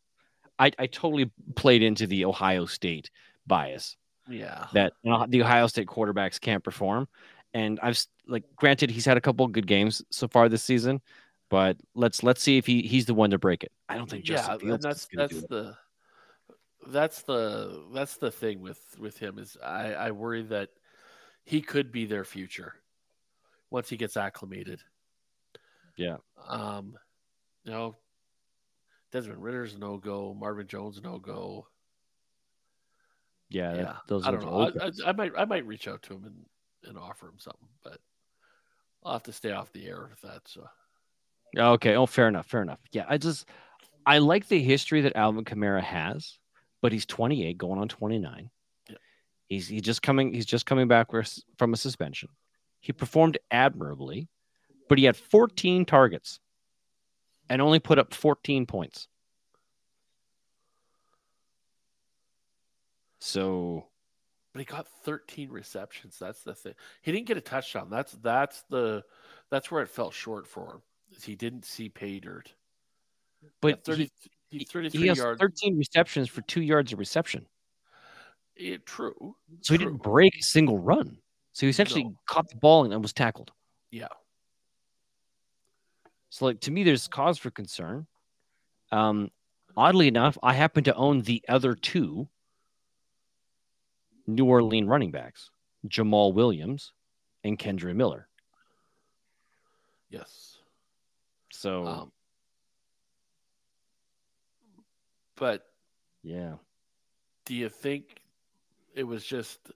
I, I totally played into the Ohio State bias.
Yeah,
that the Ohio State quarterbacks can't perform. And I've like granted he's had a couple of good games so far this season, but let's let's see if he he's the one to break it. I don't think
yeah,
Justin
and
Fields
that's that's the that's the that's the thing with with him is I I worry that he could be their future once he gets acclimated.
Yeah.
Um, you know, Desmond Ridder's no go, Marvin Jones no go.
Yeah, that-
Yeah,
those
I don't know. I. I, I might I might reach out to him and, and offer him something, but I'll have to stay off the air if that's. So
Okay. Oh, fair enough. Fair enough. Yeah, I just I like the history that Alvin Kamara has, but he's 28, going on 29.
Yeah.
He's he's just coming. He's just coming back from a suspension. He performed admirably, but he had 14 targets and only put up 14 points. So
but he got 13 receptions. That's the thing. He didn't get a touchdown. That's that's the that's where it fell short for him. is He didn't see pay dirt.
But
30,
he,
he, 33
he has
yards.
13 receptions for two yards of reception.
Yeah, true.
So he didn't break a single run. So he essentially
No.
caught the ball and was tackled.
Yeah.
So like to me, there's cause for concern. Um, oddly enough, I happen to own the other two New Orleans running backs, Jamaal Williams and Kendre Miller.
Yes.
So
Um, but
yeah,
do you think it was just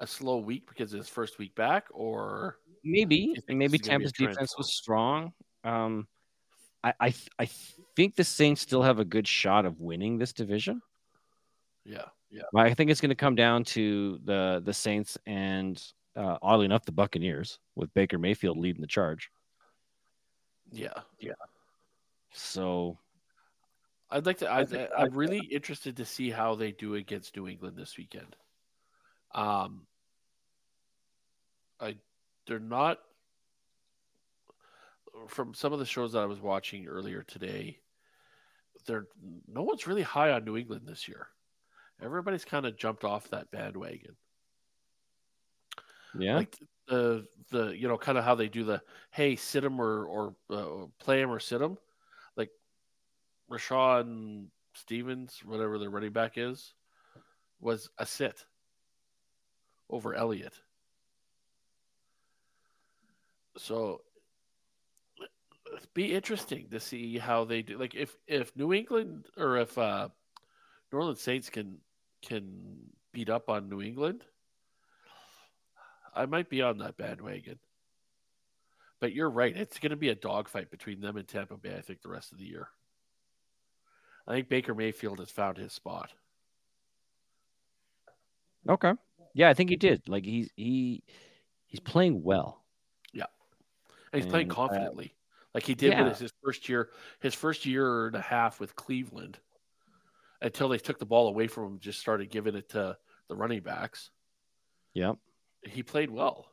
a slow week because of his first week back, or
maybe maybe
this is gonna be a
Tampa's defense was strong. Um, I I th- I think the Saints still have a good shot of winning this division.
yeah, yeah,
I think it's going to come down to the the Saints and uh, oddly enough the Buccaneers with Baker Mayfield leading the charge.
yeah, yeah?
So
I'd like to. I, I, I'm really interested to see how they do against New England this weekend. Um, I they're not from some of the shows that I was watching earlier today. They're no one's really high on New England this year. Everybody's kind of jumped off that bandwagon.
yeah,
Like the the you know kind of how they do the hey sit him or or uh, play him or sit him, like Rashawn Stevens whatever the running back is, was a sit over Elliott. So be interesting to see how they do. Like if if New England or if uh, New Orleans Saints can can beat up on New England, I might be on that bandwagon. But you're right; it's going to be a dogfight between them and Tampa Bay. I think the rest of the year. I think Baker Mayfield has found his spot.
okay, yeah, I think he did. Like he's he he's playing well. Yeah.
And he's playing
And, uh,
confidently, like he did
yeah.
with his, his first year, his first year and a half with Cleveland, until they took the ball away from him, just started giving it to the running backs.
Yep.
He played well.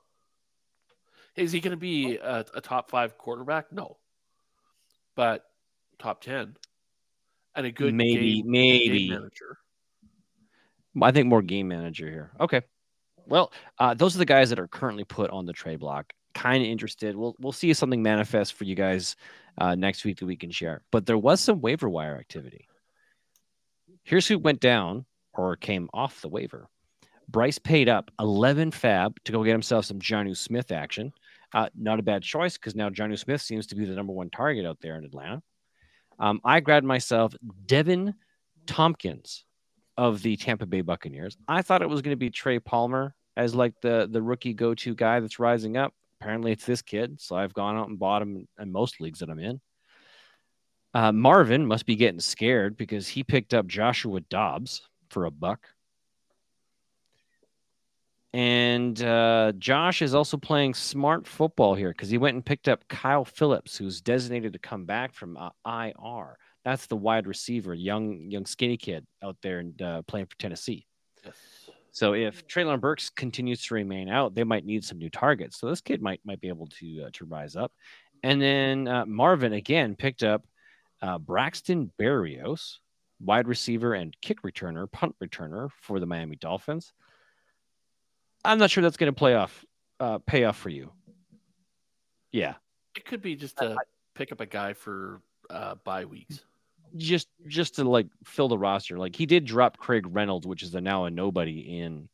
Is he going to be a, a top five quarterback? No, but top ten, and a good
maybe
game,
maybe
game manager.
I think more game manager here. Okay. Well, uh, those are the guys that are currently put on the trade block. Kind of interested. We'll we'll see if something manifests for you guys uh, next week that we can share. But there was some waiver wire activity. Here's who went down or came off the waiver. Bryce paid up 11 FAAB to go get himself some Jonnu Smith action. Uh, not a bad choice because now Jonnu Smith seems to be the number one target out there in Atlanta. Um, I grabbed myself Deven Thompkins of the Tampa Bay Buccaneers. I thought it was going to be Trey Palmer as like the the rookie go to guy that's rising up. Apparently, it's this kid. So I've gone out and bought him in most leagues that I'm in. Uh, Marvin must be getting scared because he picked up Joshua Dobbs for a buck. And uh, Josh is also playing smart football here because he went and picked up Kyle Phillips, who's designated to come back from uh, IR. That's the wide receiver, young young skinny kid out there and uh, playing for Tennessee.
Yes.
So if Treylon Burks continues to remain out, they might need some new targets. So this kid might might be able to uh, to rise up. And then uh, Marvin again picked up uh, Braxton Berrios, wide receiver and kick returner, punt returner for the Miami Dolphins. I'm not sure that's going to play off, uh, pay off for you. Yeah,
It could be just to pick up a guy for uh, bye weeks.
Just just to like fill the roster. Like he did drop Craig Reynolds, which is a, now a nobody in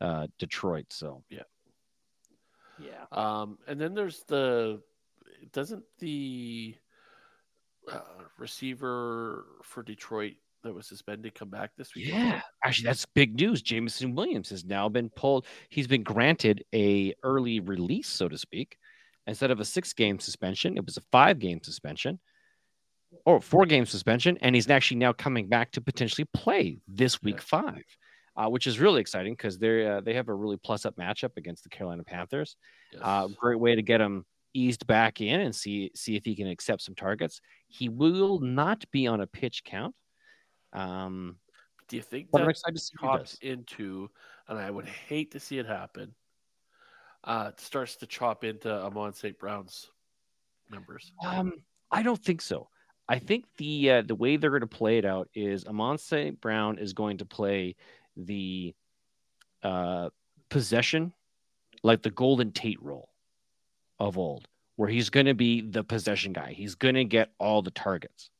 uh, Detroit. So
Yeah.
yeah.
Um, and then there's the doesn't the uh, receiver for Detroit that was suspended come back this week?
Yeah, actually, that's big news. Jameson Williams has now been pulled. He's been granted a early release, so to speak. Instead of a six game suspension, it was a five game suspension or four game suspension, and he's actually now coming back to potentially play this week five, uh, which is really exciting because they uh, they have a really plus up matchup against the Carolina Panthers.
Yes.
Uh, great way to get him eased back in and see see if he can accept some targets. He will not be on a pitch count. Um,
Do you think that
excited to see what he
chops into, and I would hate to see it happen, uh, it starts to chop into Amon St. Brown's numbers?
Um, I don't think so. I think the uh, the way they're going to play it out is Amon St. Brown is going to play the uh, possession, like the Golden Tate role of old, where he's going to be the possession guy. He's going to get all the targets.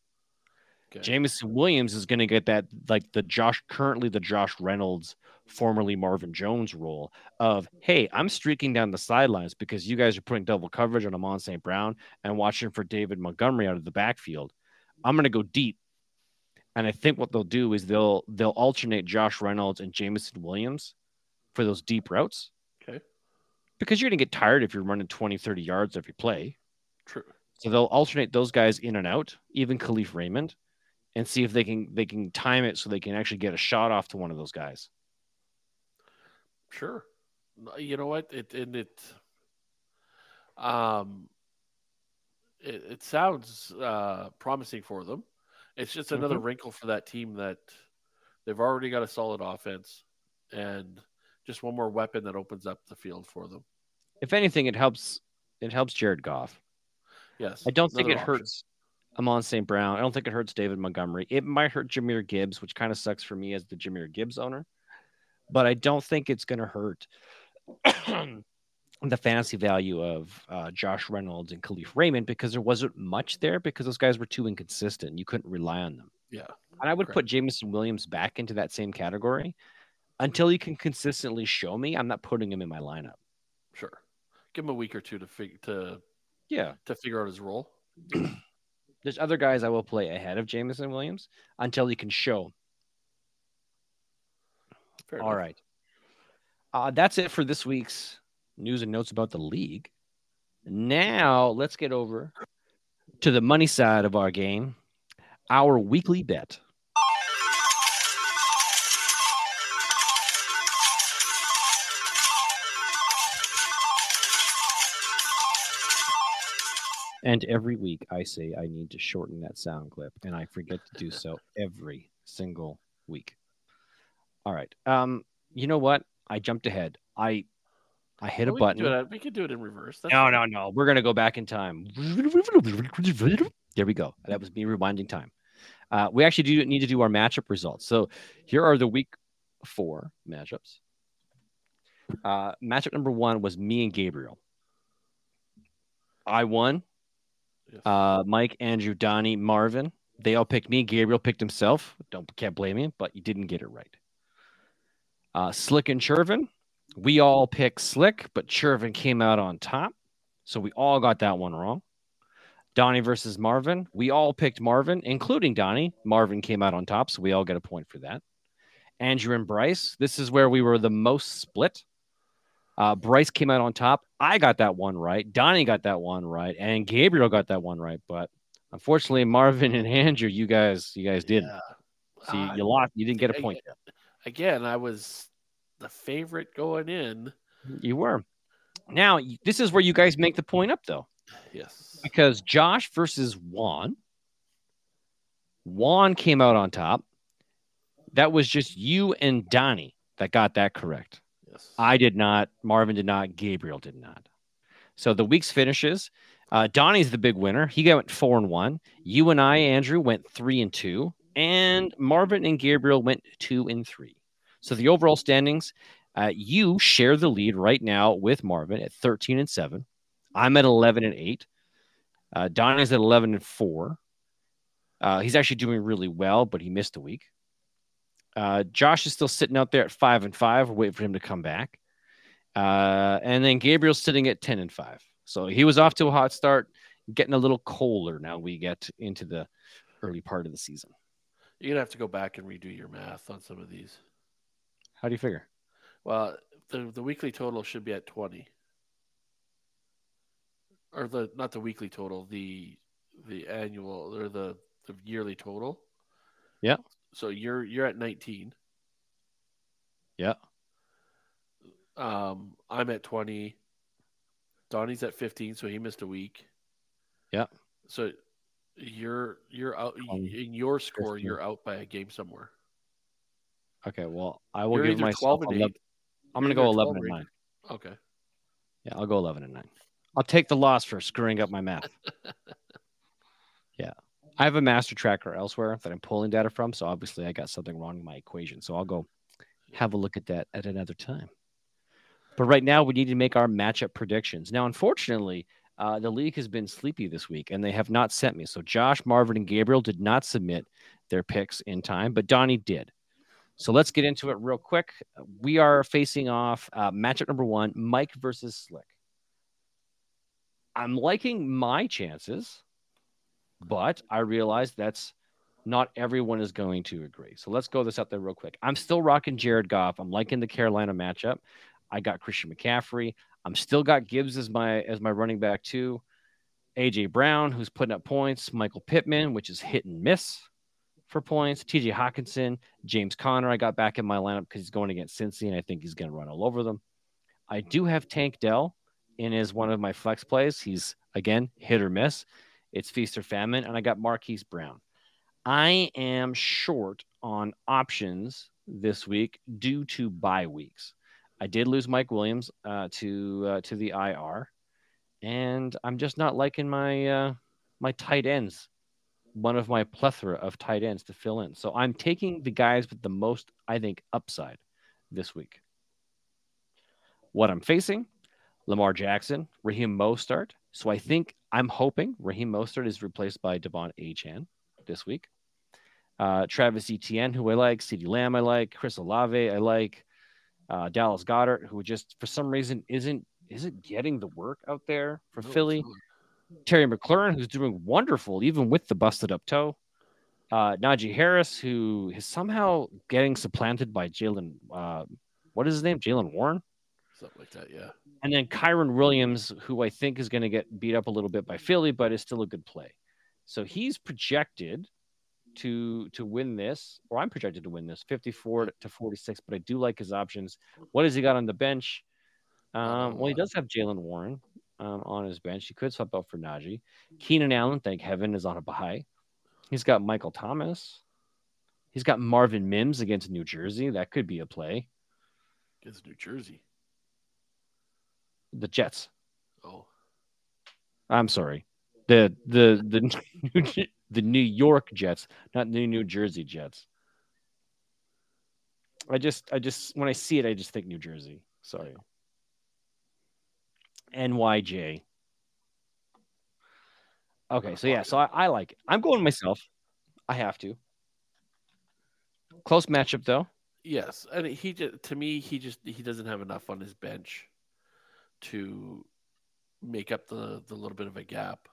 Okay.
Jameson Williams is going to get that like the Josh currently the Josh Reynolds formerly Marvin Jones role of, hey, I'm streaking down the sidelines because you guys are putting double coverage on Amon St. Brown and watching for David Montgomery out of the backfield. I'm going to go deep. And I think what they'll do is they'll they'll alternate Josh Reynolds and Jameson Williams for those deep routes.
Okay.
Because you're going to get tired if you're running 20, 30 yards every play.
True.
So they'll alternate those guys in and out, even Kalif Raymond, and see if they can they can time it so they can actually get a shot off to one of those guys.
Sure. You know what? It and it um it, it sounds uh promising for them. It's just another
Mhm.
wrinkle for that team that they've already got a solid offense and just one more weapon that opens up the field for them.
If anything, it helps it helps Jared Goff.
Yes.
I don't think it
option.
hurts Amon St. Brown. I don't think it hurts David Montgomery. It might hurt Jahmyr Gibbs, which kind of sucks for me as the Jahmyr Gibbs owner. But I don't think it's going to hurt the fantasy value of uh, Josh Reynolds and Kalif Raymond because there wasn't much there because those guys were too inconsistent. You couldn't rely on them.
Yeah.
And I would
Correct.
put Jameson Williams back into that same category until he can consistently show me. I'm not putting him in my lineup.
Sure. Give him a week or two to fig- to
Yeah.
to figure out his role.
There's other guys I will play ahead of Jameson Williams until he can show.
Fair
All
enough.
right. Uh, that's it for this week's news and notes about the league. Now let's get over to the money side of our game, our weekly bet. And every week I say I need to shorten that sound clip, and I forget to do so every single week. All right. Um, you know what? I jumped ahead. I I hit a
Well, we can
button.
do it- We could do it in reverse. That's
No,
fine.
no, no. We're gonna go back in time. There we go. That was me rewinding time. Uh, we actually do need to do our matchup results. So here are the week four matchups. Uh, matchup number one was me and Gabriel. I won.
Yes.
Uh, Mike, Andrew, Donnie, Marvin. They all picked me. Gabriel picked himself. Don't can't blame him, but you didn't get it right. Uh, Slick and Chervin. We all picked Slick, but Chervin came out on top. So we all got that one wrong. Donnie versus Marvin. We all picked Marvin, including Donnie. Marvin came out on top, so we all get a point for that. Andrew and Bryce. This is where we were the most split. Uh, Bryce came out on top. I got that one right. Donnie got that one right, and Gabriel got that one right. But unfortunately, Marvin and Andrew, you guys, you guys didn't.
Yeah.
You,
Uh,
you lost. You didn't get a point.
Again, I was the favorite going in.
You were. Now this is where you guys make the point up, though,
Yes.
because Josh versus Juan. Juan came out on top. That was just you and Donnie that got that correct. I did not. Marvin did not. Gabriel did not. So the week's finishes. Uh, Donnie's the big winner. He went four and one. You and I, Andrew, went three and two, and Marvin and Gabriel went two and three. So the overall standings, uh, you share the lead right now with Marvin at thirteen and seven. I'm at eleven and eight. Uh, Donnie's at eleven and four. Uh, he's actually doing really well, but he missed a week. Uh, Josh is still sitting out there at five and five. Waiting for him to come back. Uh, and then Gabriel's sitting at 10 and 5. So he was off to a hot start, getting a little colder now we get into the early part of the season.
You're gonna have to go back and redo your math on some of these.
How do you figure?
Well, the the weekly total should be at twenty, or the not the weekly total, the the annual or the the yearly total.
Yeah.
So you're you're at nineteen.
Yeah.
Um, I'm at twenty. Donnie's at fifteen, so he missed a week.
Yeah.
So you're you're out
Um,
in your score.
15.
You're out by a game somewhere.
Okay, well, I will
You're
give myself
12 and
11.
eight.
I'm going to go 11 and 9.
Okay.
Yeah, I'll go 11 and 9. I'll take the loss for screwing up my math. yeah. I have a master tracker elsewhere that I'm pulling data from. So obviously I got something wrong in my equation. So I'll go have a look at that at another time. But right now we need to make our matchup predictions. Now, unfortunately, uh, the league has been sleepy this week and they have not sent me. So Josh, Marvin, and Gabriel did not submit their picks in time, but Donnie did. So let's get into it real quick. We are facing off uh, matchup number one Mike versus Slick. I'm liking my chances, but I realize that's not everyone is going to agree. So let's go this out there real quick. I'm still rocking Jared Goff. I'm liking the Carolina matchup. I got Christian McCaffrey. I'm still got Gibbs as my as my running back too. AJ Brown, who's putting up points. Michael Pittman, which is hit and miss for points. TJ Hockenson, James Conner, I got back in my lineup because he's going against Cincy, and I think he's going to run all over them. I do have Tank Dell in as one of my flex plays. He's again hit or miss. It's feast or famine, and I got Marquise Brown. I am short on options this week due to bye weeks. I did lose Mike Williams uh, to uh, to the IR, and I'm just not liking my uh, my tight ends one of my plethora of tight ends to fill in. So I'm taking the guys with the most, I think, upside this week. What I'm facing Lamar Jackson, Raheem Mostert. So I think I'm hoping Raheem Mostert is replaced by De'Von Achane this week. Uh, Travis Etienne, who I like, CeeDee Lamb, I like, Chris Olave, I like, uh, Dallas Goedert, who just for some reason isn't isn't getting the work out there for no, Philly. Terry McLaurin, who's doing wonderful even with the busted up toe. Uh, Najee Harris, who is somehow getting supplanted by Jalen. Uh, what is his name? Jaylen Warren.
Something like that, yeah.
And then Kyren Williams, who I think is going to get beat up a little bit by Philly, but is still a good play. So he's projected to to win this, or I'm projected to win this, 54 to 46. But I do like his options. What has he got on the bench? Um, well, he does have Jaylen Warren um, on his bench. He could swap out for Najee. Keenan Allen, thank heaven, is on a bye. He's got Michael Thomas. He's got Marvin Mims against New Jersey. That could be a play.
Against New Jersey.
The Jets.
Oh.
I'm sorry. The the the the New York Jets, not the New Jersey Jets. I just I just when I see it, I just think New Jersey. Sorry. NYJ. Okay, so yeah, so I, I like it. I'm going myself. I have to. Close matchup though.
Yes, and he just to me he just he doesn't have enough on his bench to make up the the little bit of a gap.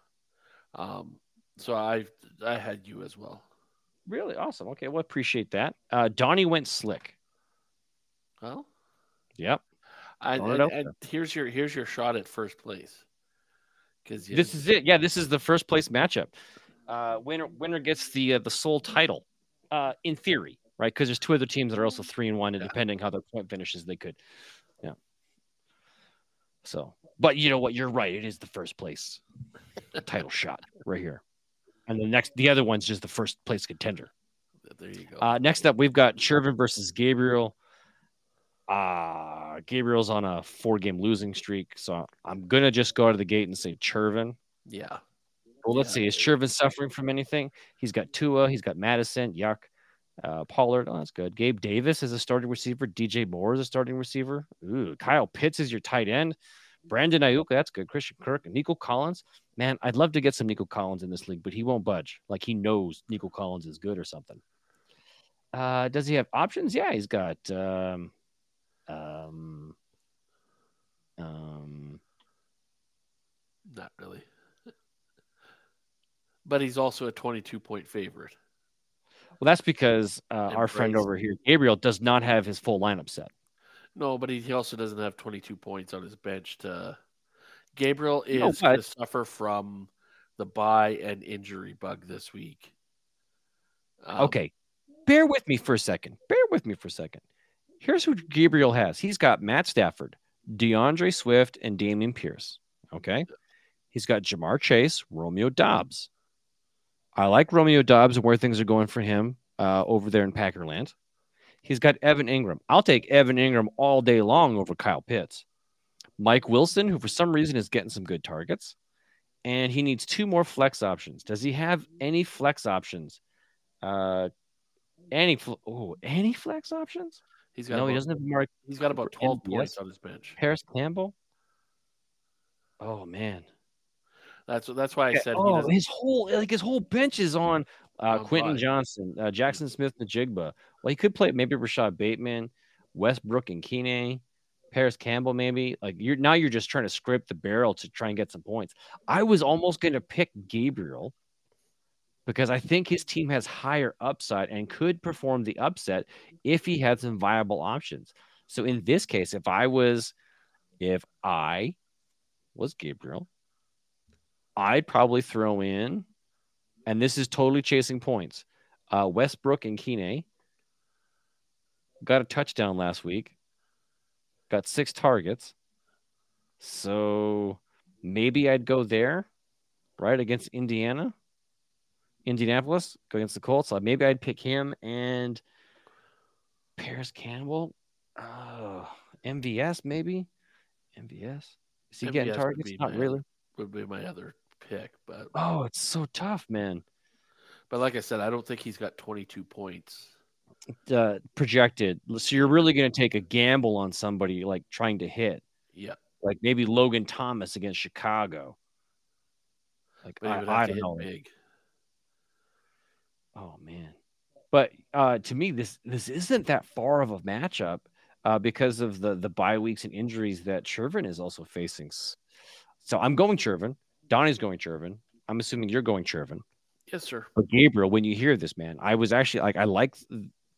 Um, so I I had you as well.
Really awesome. Okay, well appreciate that. Uh, Donnie went slick.
Well,
yep.
And, and, and, here's your here's your shot at first place.
Because this is it. Yeah, this is the first place matchup. Uh, winner winner gets the uh, the sole title. Uh, in theory, right? Because there's two other teams that are also three and one, and yeah. depending how their point finishes, they could. Yeah. So, but you know what? You're right. It is the first place title shot right here, and the next the other one's just the first place contender.
There you go.
Uh, next up, we've got Shervin versus Gabriel. Uh Gabriel's on a four game losing streak, so I'm gonna just go out of the gate and say Chervin.
Yeah.
Well, let's
yeah.
see. Is Chervin suffering from anything? He's got Tua, he's got Mattison, Yuck, uh, Pollard. Oh, that's good. Gabe Davis is a starting receiver. DJ Moore is a starting receiver. Ooh, Kyle Pitts is your tight end. Brandon Aiyuk, that's good. Christian Kirk, Nico Collins. Man, I'd love to get some Nico Collins in this league, but he won't budge. Like he knows Nico Collins is good or something. Uh, does he have options? Yeah, he's got um, um, um,
not really. but he's also a 22 point favorite.
Well, that's because uh, our friend over here, Gabriel, does not have his full lineup set.
No, but he, he also doesn't have 22 points on his bench to. Gabriel is no, going to suffer from the buy and injury bug this week.
Um, okay. Bear with me for a second. Bear with me for a second. Here's who Gabriel has. He's got Matt Stafford, DeAndre Swift, and Dameon Pierce. Okay. He's got Ja'Marr Chase, Romeo Doubs. I like Romeo Doubs and where things are going for him uh, over there in Packerland. He's got Evan Engram. I'll take Evan Engram all day long over Kyle Pitts. Mike Wilson, who for some reason is getting some good targets. And he needs two more flex options. Does he have any flex options? Uh, any oh, any flex options?
He's got
no,
about,
he doesn't have Mark.
He's got about twelve points on his bench.
Parris Campbell. Oh man,
that's that's why I said.
Oh, his whole like his whole bench is on Uh,
On
Quentin
bye.
Johnston, uh, Jaxon Smith, Njigba. Well, he could play maybe Rashod Bateman, Westbrook and Keeney, Parris Campbell, maybe. Like you're now you're just trying to scrape the barrel to try and get some points. I was almost going to pick Gabriel because I think his team has higher upside and could perform the upset if he had some viable options. So in this case, if I was, if I was Gabriel, I'd probably throw in, and this is totally chasing points. Uh, Westbrook-Ikhine got a touchdown last week, got six targets. So maybe I'd go there, right, against Indiana, Indianapolis, go against the Colts. So maybe I'd pick him and Parris Campbell. Oh, MVS, maybe. MVS. Is he getting
MVS would
targets? Not
my-
really.
Would be my other pick, but
Oh, it's so tough, man.
but like I said, I don't think he's got 22 points.
Uh, projected. So you're really going to take a gamble on somebody like trying to hit,
Yeah,
like maybe Logan Thomas against Chicago. Like I, I don't know.
big.
Oh man. But uh, to me, this this isn't that far of a matchup uh, because of the the bye weeks and injuries that Chervin is also facing. So I'm going Chervin. Donnie's going Chervin. I'm assuming you're going Chervin.
Yes, sir.
But Gabriel, when you hear this, man, I was actually like, I like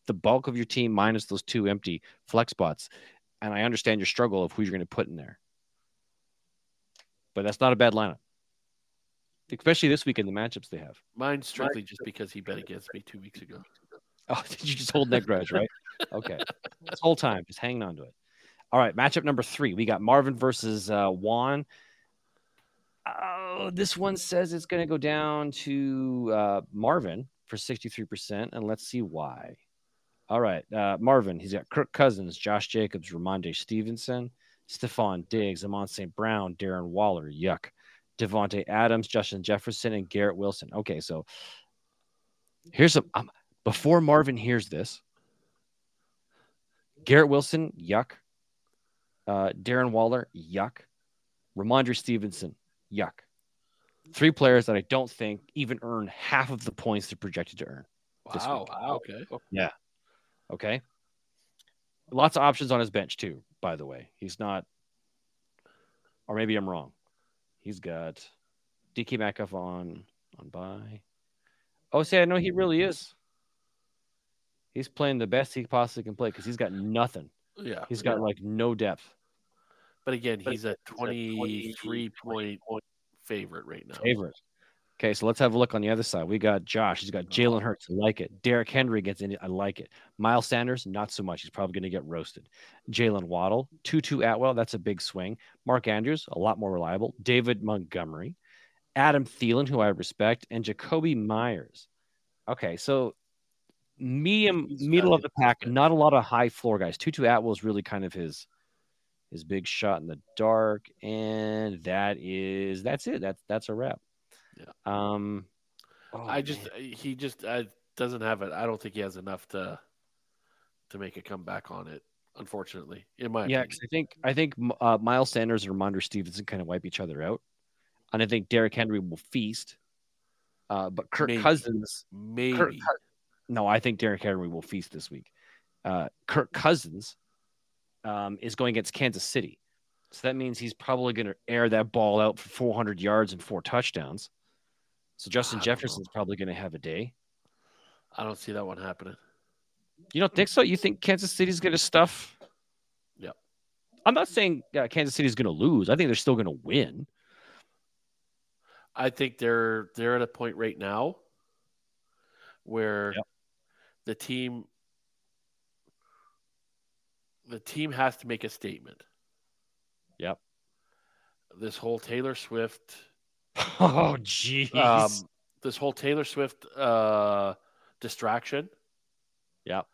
the bulk of your team minus those two empty flex spots, and I understand your struggle of who you're going to put in there. But that's not a bad lineup, especially this week in the matchups they have.
Mine strictly just because he bet against me two weeks ago.
Oh, did you just hold that grudge, right? Okay, this whole time, just hanging on to it. All right, matchup number three, we got Marvin versus uh, Juan. Oh, this one says it's going to go down to uh, Marvin for 63%, and let's see why. All right, uh, Marvin, he's got Kirk Cousins, Josh Jacobs, Rhamondre Stevenson, Stefon Diggs, Amon St. Brown, Darren Waller, yuck, Davante Adams, Justin Jefferson, and Garrett Wilson. Okay, so here's some. Um, before Marvin hears this, Garrett Wilson, yuck. Uh, Darren Waller, yuck. Rhamondre Stevenson, yuck. Three players that I don't think even earn half of the points they're projected to earn.
Wow.
week.
Okay.
Okay. Lots of options on his bench, too, by the way. He's not, or maybe I'm wrong. He's got DK Metcalf on on by. Oh, see, I know he really is. He's playing the best he possibly can play because he's got nothing.
Yeah.
He's got like no depth.
But again, he's a 23 point favorite right now.
favorite. Okay, so let's have a look on the other side. We got Josh. He's got Jalen Hurts. I like it. Derrick Henry gets in it. I like it. Miles Sanders, not so much. He's probably going to get roasted. Jaylen Waddle, Tutu Atwell. That's a big swing. Mark Andrews, a lot more reliable. David Montgomery, Adam Thielen, who I respect, and Jakobi Meyers. Okay, so medium, middle of the pack. Not a lot of high floor guys. Tutu Atwell is really kind of his his big shot in the dark, and that is that's it. That's that's a wrap.
Yeah.
Um, oh,
I just he just uh, doesn't have it. I don't think he has enough to to make a comeback on it. Unfortunately, in my
yeah,
opinion.
'cause I think I think uh, Miles Sanders and Rhamondre Stevenson kind of wipe each other out, and I think Derrick Henry will feast. Uh, but Kirk
Maybe.
Cousins,
maybe
Kirk, no, I think Derrick Henry will feast this week. Uh, Kirk Cousins um, is going against Kansas City, so that means he's probably going to air that ball out for 400 yards and four touchdowns. So Justin
I don't
probably going to have a day.
I don't see that one happening.
You don't think so? You think Kansas City's going to stuff?
Yeah.
I'm not saying uh, Kansas City's going to lose. I think they're still going to win.
I think they're they're at a point right now where
Yep.
the team the team has to make a statement.
Yep.
This whole Taylor Swift
Oh, jeez.
um, this whole Taylor Swift uh, distraction
Yep.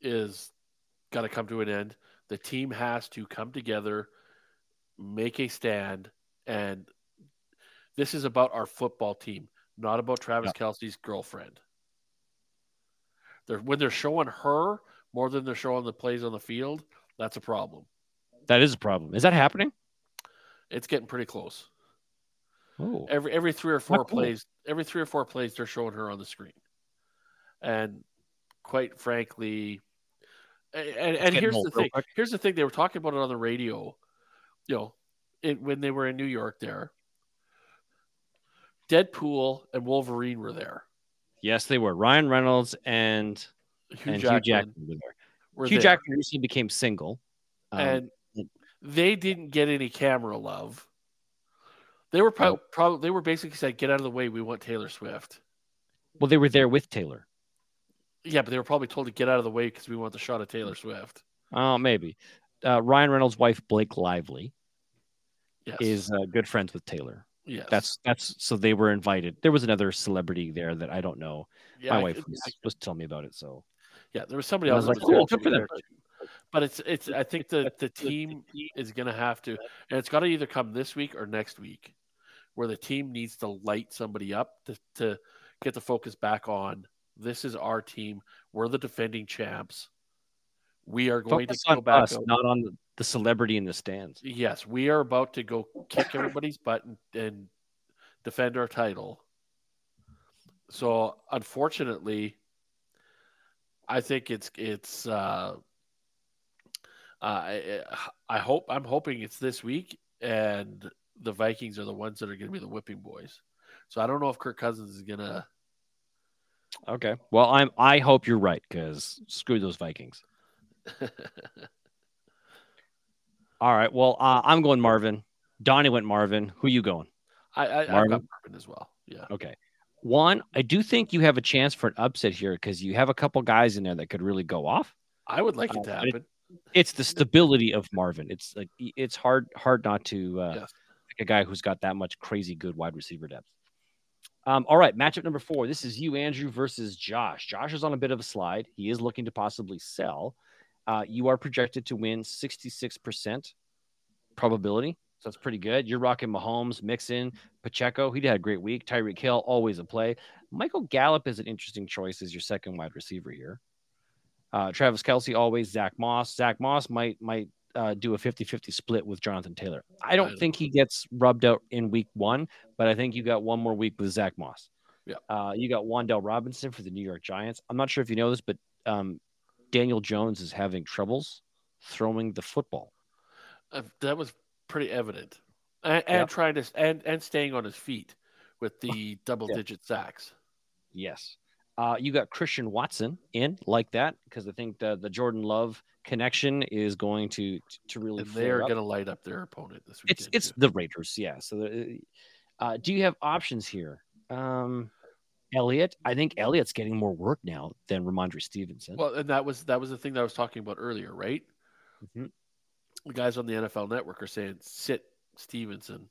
is got to come to an end. The team has to come together, make a stand, and this is about our football team, not about Travis
Yep.
Kelce's girlfriend. They're, when they're showing her more than they're showing the plays on the field, that's a problem.
that is a problem. Is that happening?
It's getting pretty close.
Oh,
Every every three or four plays, every three or four plays, they're showing her on the screen. and quite frankly, and, and,
getting
here's the thing.
quick.
Here's the thing. They were talking about it on the radio, you know, it, when they were in New York. There, Deadpool and Wolverine were there.
Yes, they were. Ryan Reynolds and,
Hugh
and
Jackman,
Hugh Jackman were there. Hugh
there.
Jackman recently became single. Um,
and they didn't get any camera love. They were probably, probably they were basically said, "Get out of the way. We want Taylor Swift."
well, they were there with Taylor.
Yeah, but they were probably told to get out of the way because we want the shot of Taylor Swift.
Oh, maybe. Uh, Ryan Reynolds' wife Blake Lively
Yes,
is uh, good friends with Taylor.
yes.
That's that's so they were invited. There was another celebrity there that I don't know.
yeah,
My
I-
wife was,
I-
was telling me about it. So
yeah. There was somebody
I
else.
was like, cool, good for them.
But, it's it's. I think the the team is going to have to, and it's got to either come this week or next week, where the team needs to light somebody up to to get the focus back on. This is our team. We're the defending champs. We are going
focus
to go back.
us, not on the, the celebrity in the stands.
Yes, we are about to go kick everybody's butt and, and defend our title. So, unfortunately, I think it's it's. Uh, uh, I, I hope I'm hoping it's this week, and the Vikings are the ones that are going to be the whipping boys. So I don't know if Kirk Cousins is gonna.
Okay. Well, I'm. I hope you're right because screw those Vikings. All right. Well, uh, I'm going Marvin. Donnie went Marvin. Who you going?
I, I I've
Marvin?
got Marvin as well. Yeah,
Okay. One, I do think you have a chance for an upset here because you have a couple guys in there that could really go off.
I would like it
Uh,
to
but it-
happen.
It's the stability of Marvin. It's like it's hard hard not to uh,
Yes.
pick a guy who's got that much crazy good wide receiver depth. Um, all right, matchup number four. This is you, Andrew, versus Josh. Josh is on a bit of a slide. He is looking to possibly sell. Uh, you are projected to win 66% probability. So that's pretty good. You're rocking Mahomes, Mixon, Pacheco. He had a great week. Tyreek Hill, always a play. Michael Gallup is an interesting choice as your second wide receiver here. Uh, Travis Kelce, always. Zack Moss. Zack Moss might might uh, do a 50 50 split with Jonathan Taylor. I don't
I
think he gets rubbed out in week one, but I think you got one more week with Zack Moss.
Yeah.
Uh, you got Wan'Dale Robinson for the New York Giants. I'm not sure if you know this, but um, Daniel Jones is having troubles throwing the football.
Uh, that was pretty evident, and, and
Yeah.
trying to and and staying on his feet with the double digit sacks.
Yes. Uh, you got Christian Watson in like that because I think the, the Jordan Love connection is going to to really.
They're going to light up their opponent this
It's
weekend.
it's
too.
the Raiders, yeah. So, the, uh, do you have options here? Um, Elliott, I think Elliott's getting more work now than Rhamondre Stevenson.
well, and that was that was the thing that I was talking about earlier, right?
Mhm.
The guys on the NFL Network are saying sit Stevenson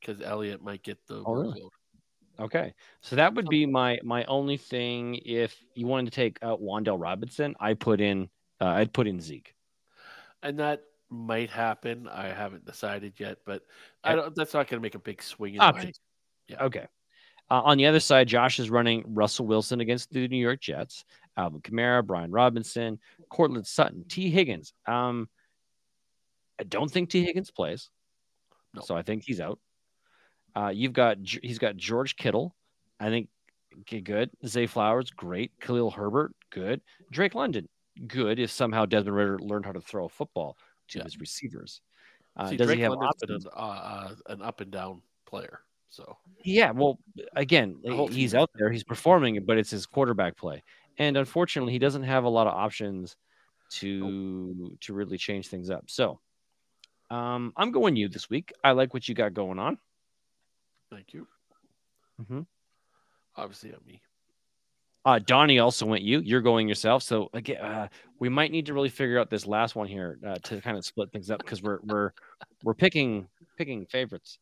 because Elliott might get the
Oh, really?
workload.
Okay, so that would be my my only thing. If you wanted to take out Wan'Dale Robinson, I put in uh, I'd put in Zeke.
and that might happen. I haven't decided yet, but I don't. That's not going to make a big swing in my. Yeah.
Okay. Uh, on the other side, Josh is running Russell Wilson against the New York Jets. Alvin Kamara, Brian Robinson, Courtland Sutton, Tee Higgins. Um, I don't think Tee Higgins plays,
No.
so I think he's out. Uh, you've got he's got George Kittle. I think okay, good. Zay Flowers, great. Khalil Herbert, good. Drake London, good. If somehow Desmond Ridder learned how to throw a football to
Yeah.
his receivers, uh,
See,
does
Drake
he have
London's an, uh, uh, an up and down player, so
Yeah, well, again, he's out there, he's performing, but it's his quarterback play, and unfortunately, he doesn't have a lot of options to to really change things up. So, um, I'm going you this week. I like what you got going on.
thank you.
Mhm.
Obviously, at me.
Uh, Donnie also went you. You're going yourself. So again, uh, we might need to really figure out this last one here uh, to kind of split things up because we're we're we're picking picking favorites.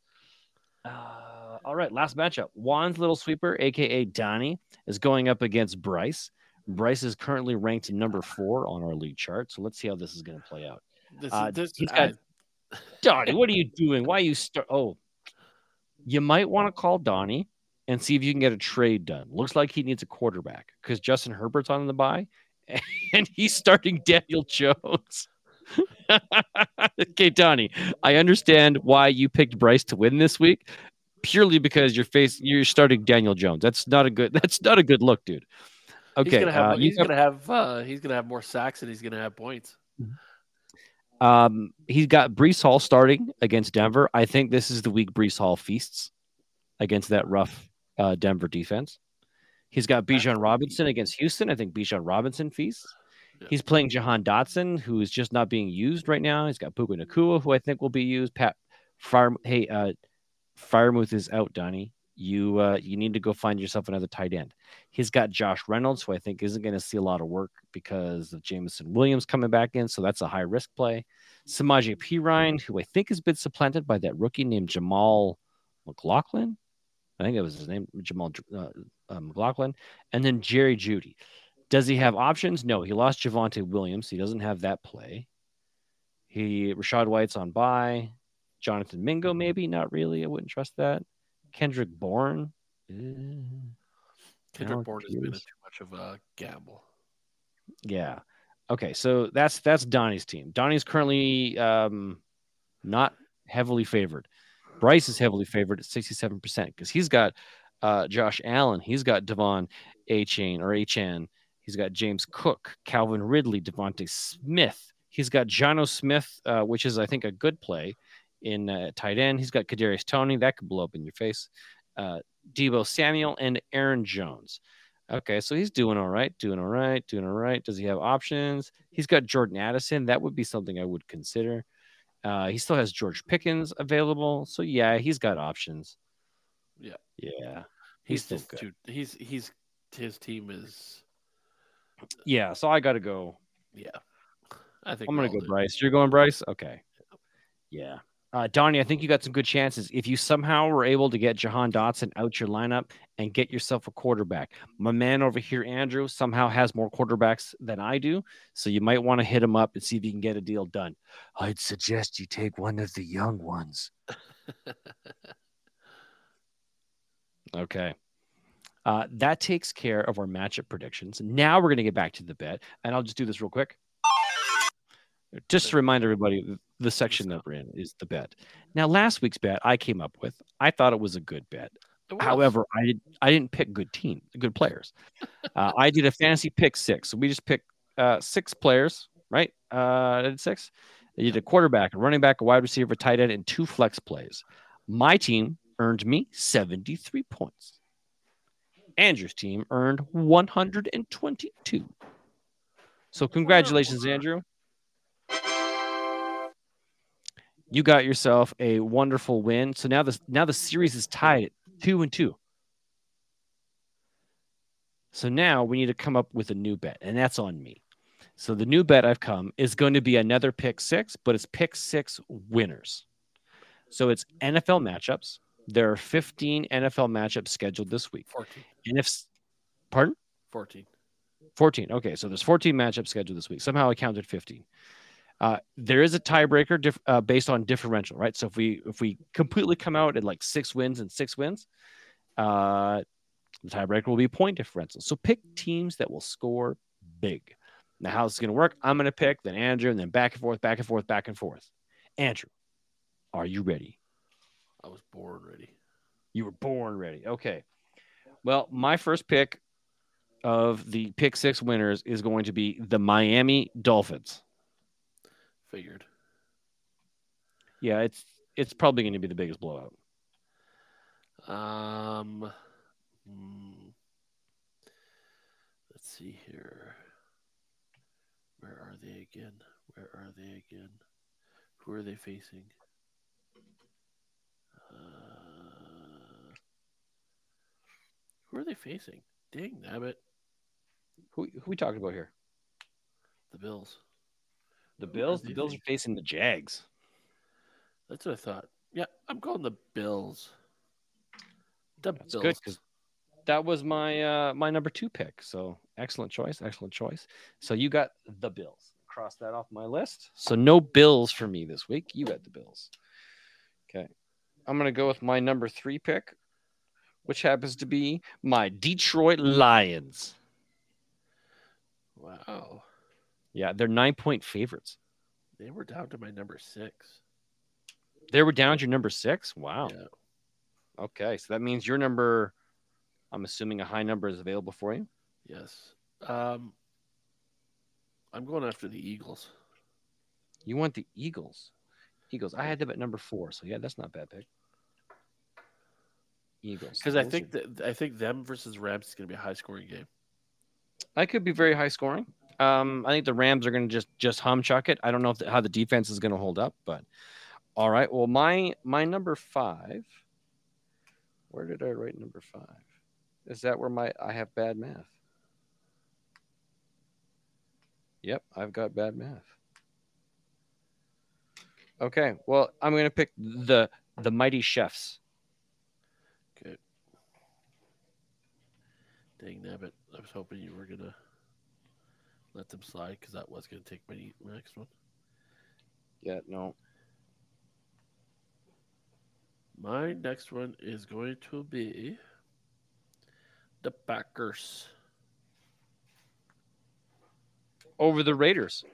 Uh, all right, last matchup. Juan's little sweeper, aka Donnie, is going up against Bryce. Bryce is currently ranked number four on our league chart. So let's see how this is going to play out.
This,
Uh,
this,
he's
I-
got- Donnie, what are you doing? Why are you start? Oh, you might want to call Donnie and see if you can get a trade done. Looks like he needs a quarterback because Justin Herbert's on the buy, and he's starting Daniel Jones. okay, Donnie, I understand why you picked Bryce to win this week, purely because you're face you're starting Daniel Jones. That's not a good. That's not a good look, dude. Okay,
he's gonna have
uh,
he's gonna have uh, he's gonna have more sacks and he's gonna have points.
Um, he's got Breece Hall starting against Denver. I think this is the week Breece Hall feasts against that rough uh, Denver defense. He's got Bijan Robinson against Houston. I think Bijan Robinson feasts.
Yeah.
He's playing Jahan Dotson, who is just not being used right now. He's got Puka Nacua, who I think will be used. Pat Fire, hey, uh, Freiermuth is out, Donnie. You uh, you need to go find yourself another tight end. He's got Josh Reynolds, who I think isn't going to see a lot of work because of Jameson Williams coming back in, so that's a high risk play. Samaje Perine, who I think has been supplanted by that rookie named Jamal McLaughlin. I think that was his name, Jamal uh, uh, McLaughlin. And then Jerry Jeudy. Does he have options? No, he lost Javonte Williams. He doesn't have that play. He Rachaad White's on by. Jonathan Mingo, maybe not really. I wouldn't trust that. Kendrick Bourne.
Kendrick Bourne has been too much of a gamble.
Yeah. Okay, so that's that's Donnie's team. Donnie's currently um, not heavily favored. Bryce is heavily favored at 67% because he's got uh, Josh Allen, he's got Devon A Chain or Chan, he's got James Cook, Calvin Ridley, DeVonta Smith, he's got Jonnu Smith, uh, which is I think a good play in uh, tight end. He's got Kadarius Toney, that could blow up in your face. Uh, Deebo Samuel and Aaron Jones. Okay, so he's doing all right, doing all right, doing all right. Does he have options? He's got Jordan Addison. That would be something I would consider. Uh, he still has George Pickens available. So yeah, he's got options.
Yeah.
Yeah.
He's,
He's still good.
too, he's he's his team is
Yeah. So I gotta go.
yeah. I think
I'm gonna go
do.
Bryce. You're going Bryce? Okay. Yeah. Uh, Donnie, I think you got some good chances. If you somehow were able to get Jahan Dotson out your lineup and get yourself a quarterback, my man over here, Andrew, somehow has more quarterbacks than I do. So you might want to hit him up and see if you can get a deal done. I'd suggest you take one of the young ones. Okay. Uh, that takes care of our matchup predictions. Now we're going to get back to the bet, and I'll just do this real quick. Just to remind everybody, the section that we're in is the bet. Now, last week's bet I came up with, I thought it was a good bet. However, I did I didn't pick good team, good players. Uh, I did a fantasy pick six, so we just picked uh, six players, right? Uh, I did six. You did a quarterback, a running back, a wide receiver, a tight end, and two flex plays. My team earned me seventy three points. Andrew's team earned one hundred and twenty two. So congratulations, Andrew. You got yourself a wonderful win. So now the now the series is tied at two and two. So now we need to come up with a new bet, and that's on me. So the new bet I've come is going to be another pick six, but it's pick six winners. So it's NFL matchups. There are 15 NFL matchups scheduled this week.
14.
And if, pardon?
14.
14. Okay, so there's 14 matchups scheduled this week. Somehow I counted 15. Uh, there is a tiebreaker diff- uh, based on differential, right? So if we if we completely come out at like six wins and six wins, uh, the tiebreaker will be point differential. So pick teams that will score big. Now, how this is going to work? I'm going to pick, then Andrew, and then back and forth, back and forth, back and forth. Andrew, are you ready?
I was born ready.
You were born ready. Okay. Well, my first pick of the pick six winners is going to be the Miami Dolphins.
Figured.
Yeah, it's it's probably going to be the biggest blowout.
Um, hmm. let's see here. Where are they again? Where are they again? Who are they facing? Uh, who are they facing? Dang, nabbit.
Who who we talking about here?
The Bills.
The Bills. The Bills are
facing?
the Jags.
That's what I thought. Yeah, I'm going the Bills. The
That's
Bills.
good because that was my uh my number two pick. So excellent choice, excellent choice. So you got the Bills. Cross that off my list. So no Bills for me this week. You got the Bills. Okay. I'm gonna go with my number three pick, which happens to be my Detroit Lions.
Wow.
Yeah, they're nine point favorites.
They were down to my number six.
They were down to your number six. Wow.
Yeah.
Okay, so that means your number. I'm assuming a high number is available for you.
Yes. Um, I'm going after the Eagles.
You want the Eagles? Eagles. I had them at number four, so yeah, that's not a bad pick. Eagles.
Because I think
are-
that I think them versus Rams is going to be a high scoring game.
I could be very high scoring. Um, I think the Rams are going to just just hum chuck it. I don't know if the, how the defense is going to hold up, but all right. Well, my my number five. Where did I write number five? Is that where my I have bad math? Yep, I've got bad math. Okay, well, I'm going to pick the the mighty chefs.
Okay. Dang nabbit. I was hoping you were gonna let them slide because that was gonna take my, my next one.
Yeah, no,
My next one is going to be the Packers.
over the Raiders.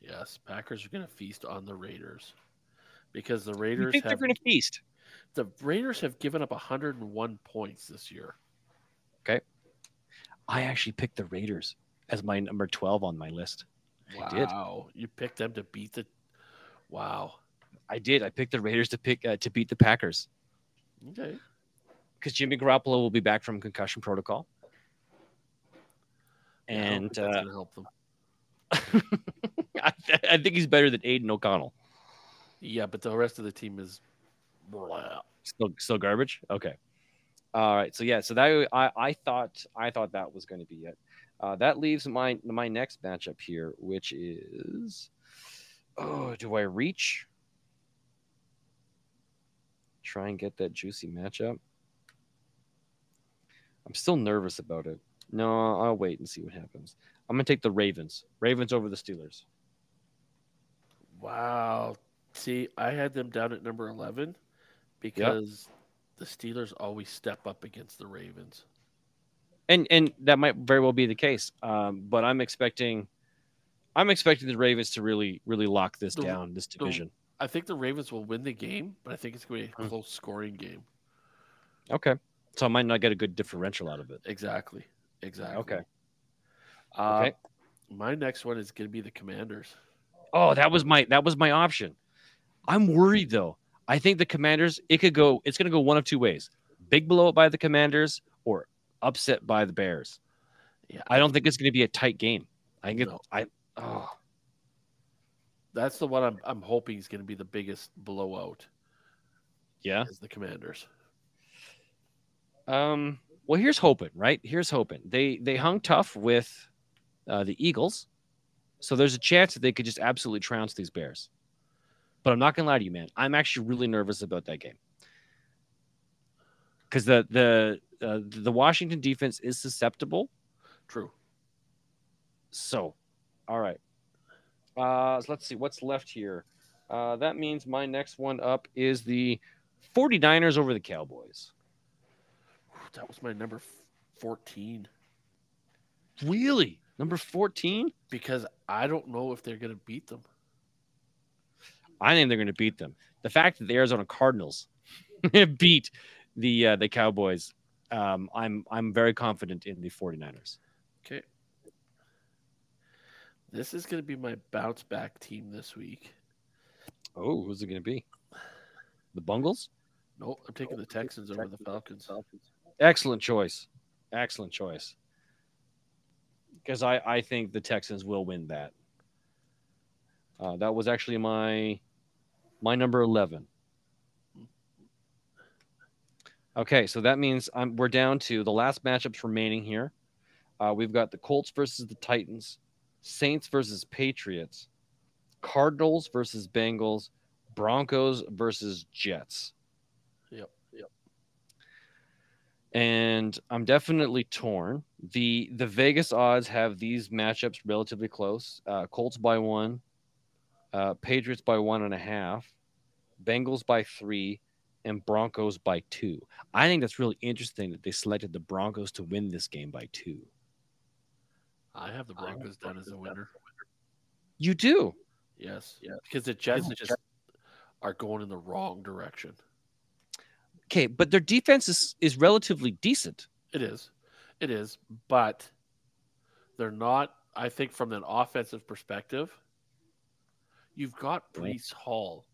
Yes, Packers are gonna feast on the Raiders because the Raiders
You
Raiders
think they're going to feast?
the Raiders have given up 101 points this year.
Okay, I actually picked the Raiders as my number 12 on my list. I did.
You picked them to beat the. Wow.
I did. I picked the Raiders to pick uh, to beat the Packers
Okay.
because Jimmy Garoppolo will be back from concussion protocol, and
that's
uh,
gonna help them.
I, I think he's better than Aidan O'Connell.
Yeah, but the rest of the team is.
Still, still garbage. Okay. All right. So yeah. So that I, I thought I thought that was going to be it. Uh, that leaves my my next matchup here, which is oh, do I reach? Try and get that juicy matchup. I'm still nervous about it. No, I'll wait and see what happens. I'm gonna take the Ravens. Ravens over the Steelers.
Wow. See, I had them down at number 11 because the Steelers always step up against the Ravens.
And and that might very well be the case. Um, but I'm expecting, I'm expecting the Ravens to really really lock this
The-
down, this division.
I think the Ravens will win the game, but I think it's going to be a
Hmm.
close scoring game.
Okay, so I might not get a good differential out of it.
Exactly. Exactly.
Okay.
Uh,
Okay.
My next one is going to be the Commanders.
Oh, that was my that was my option. I'm worried though. I think the Commanders. It could go. It's going to go one of two ways: big blowout by the Commanders or upset by the Bears.
Yeah,
I don't think it's going to be a tight game. I think
No.
I. Oh,
That's the one I'm, I'm hoping is going to be the biggest blowout.
yeah.
Is the Commanders.
Um. Well, here's hoping. Right here's hoping. They they hung tough with uh, the Eagles, so there's a chance that they could just absolutely trounce these Bears. But I'm not gonna lie to you, man. I'm actually really nervous about that game because the the uh, the Washington defense is susceptible.
True.
So, all right. Uh, so let's see what's left here. Uh, that means my next one up is the 49ers over the Cowboys.
That was my number 14
Really? Number 14?
because I don't know if they're going to beat them.
I think they're going to beat them. The fact that the Arizona Cardinals beat the uh, the Cowboys, um, I'm I'm very confident in the 49ers.
Okay. This is going to be my bounce back team this week.
Oh, who's it going to be? The Bungles?
No, I'm taking the Texans over the Falcons.
Excellent choice. Excellent choice. Because I, I think the Texans will win that. Uh, that was actually my my number eleven. Okay, so that means I'm, we're down to the last matchups remaining here. Uh, we've got the Colts versus the Titans, Saints versus Patriots, Cardinals versus Bengals, Broncos versus Jets.
Yep. Yep.
and I'm definitely torn. the The Vegas odds have these matchups relatively close. Uh, Colts by one, uh, Patriots by one and a half, Bengals by three, and Broncos by two. I think that's really interesting that they selected the Broncos to win this game by two.
I have the Broncos down as a winner.
You do.
Yes. Yeah. Because the Jets just are going in the wrong direction.
Okay, but their defense is, is relatively decent.
It is. It is. But They're not, I think, from an offensive perspective. You've got
Yeah.
Breece Hall.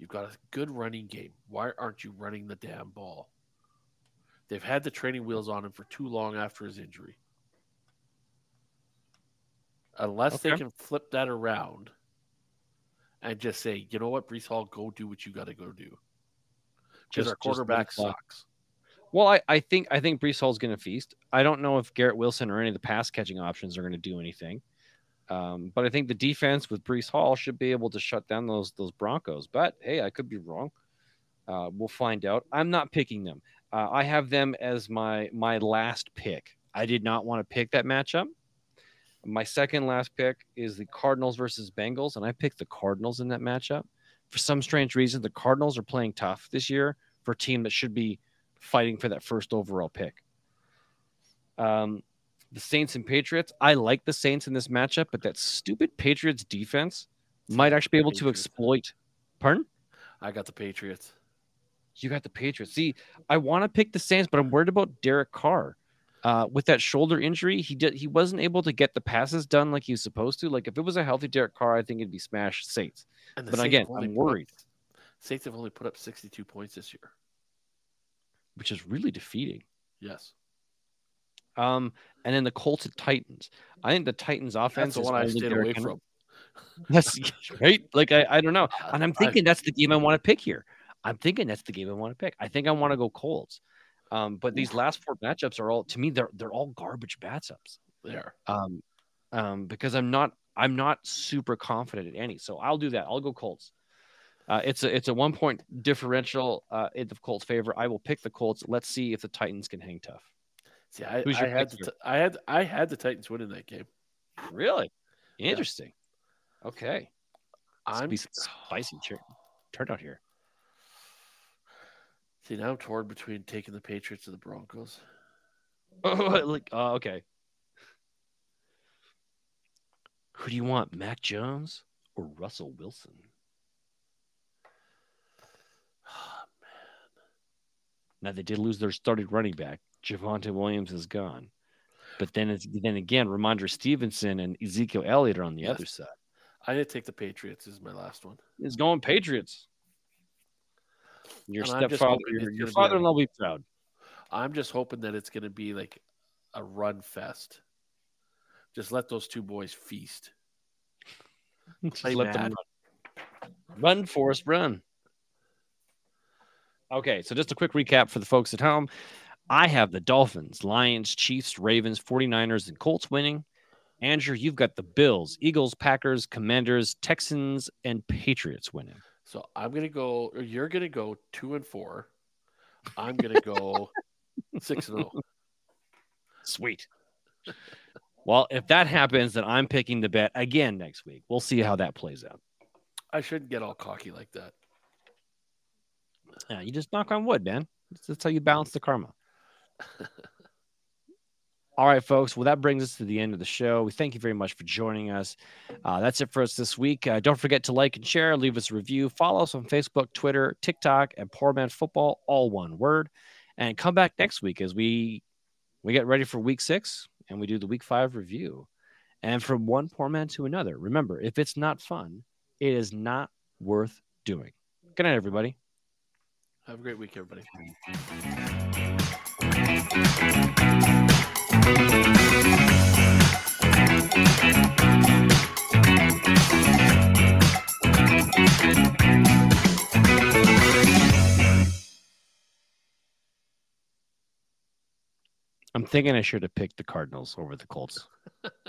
You've got a good running game. Why aren't you running the damn ball? They've had the training wheels on him for too long after his injury. Unless they can flip that around and just say, you know what, Breece Hall, go do what you got to go do. Because our quarterback sucks.
Well, I, I think I think Breece Hall's going to feast. I don't know if Garrett Wilson or any of the pass catching options are going to do anything, um, but I think the defense with Breece Hall should be able to shut down those those Broncos. But hey, I could be wrong. Uh, we'll find out. I'm not picking them. Uh, I have them as my my last pick. I did not want to pick that matchup. My second last pick is the Cardinals versus Bengals, and I picked the Cardinals in that matchup. For some strange reason, the Cardinals are playing tough this year for a team that should be fighting for that first overall pick. Um, the Saints and Patriots. I like the Saints in this matchup, but that stupid Patriots defense might actually be able to exploit. Pardon?
I got the Patriots.
You got the Patriots. See, I want to pick the Saints, but I'm worried about Derek Carr. Uh, with that shoulder injury, he did he wasn't able to get the passes done like he was supposed to. Like if it was a healthy Derek Carr, I think it'd be smash Saints.
And
But
Saints
again, I'm
put up-
worried.
Saints have only put up 62 points this year.
which is really defeating.
Yes.
Um, and then the Colts and Titans. I think the Titans offense
That's the
is
one I stayed away
Henry.
from.
That's right. Like I, I don't know, and I'm thinking that's the game I want to pick here. I'm thinking that's the game I want to pick. I think I want to go Colts. Um, but these last four matchups are all to me they're they're all garbage matchups.
There.
Um, um, because I'm not I'm not super confident in any. So I'll do that. I'll go Colts. Uh, it's a it's a one point differential uh, in the Colts' favor. I will pick the Colts. Let's see if the Titans can hang tough.
See, I, I had the, I had I had the Titans winning that game.
Really interesting. Okay,
I'm
be spicy tur- turnout here.
see now I'm torn between taking the Patriots or the Broncos.
Oh, like oh, okay. Who do you want, Mac Jones or Russell Wilson? Oh, now they did lose their starting running back. Javonte Williams is gone, but then it's then again, Rhamondre Stevenson and Ezekiel Elliott are on the
Yes.
other side.
I did take the Patriots Is my last one.
It's going Patriots. Your
And
stepfather, your, your
gonna be a-
father-in-law will be proud.
I'm just hoping that it's going to be like a run fest. Just let those two boys feast.
Let them run. Run, Forrest, run. Okay, so just a quick recap for the folks at home. I have the Dolphins, Lions, Chiefs, Ravens, 49ers, and Colts winning. Andrew, you've got the Bills, Eagles, Packers, Commanders, Texans, and Patriots winning.
So I'm going to go, or you're going to go two and four. I'm going to go six and oh.
Sweet. Well, if that happens, then I'm picking the bet again next week. We'll see how that plays out.
I shouldn't get all cocky like that.
Yeah, you just knock on wood, man. That's how you balance the karma. All right, folks. Well, that brings us to the end of the show. We thank you very much for joining us. Uh, that's it for us this week. Uh, don't forget to like and share, leave us a review, follow us on Facebook, Twitter, TikTok, and Poorman Football, all one word. And come back next week as we we get ready for Week Six and we do the Week Five review. And from one poor man to another, remember, if it's not fun, it is not worth doing. Good night, everybody.
Have a great week, everybody.
I'm thinking I should have picked the Cardinals over the Colts.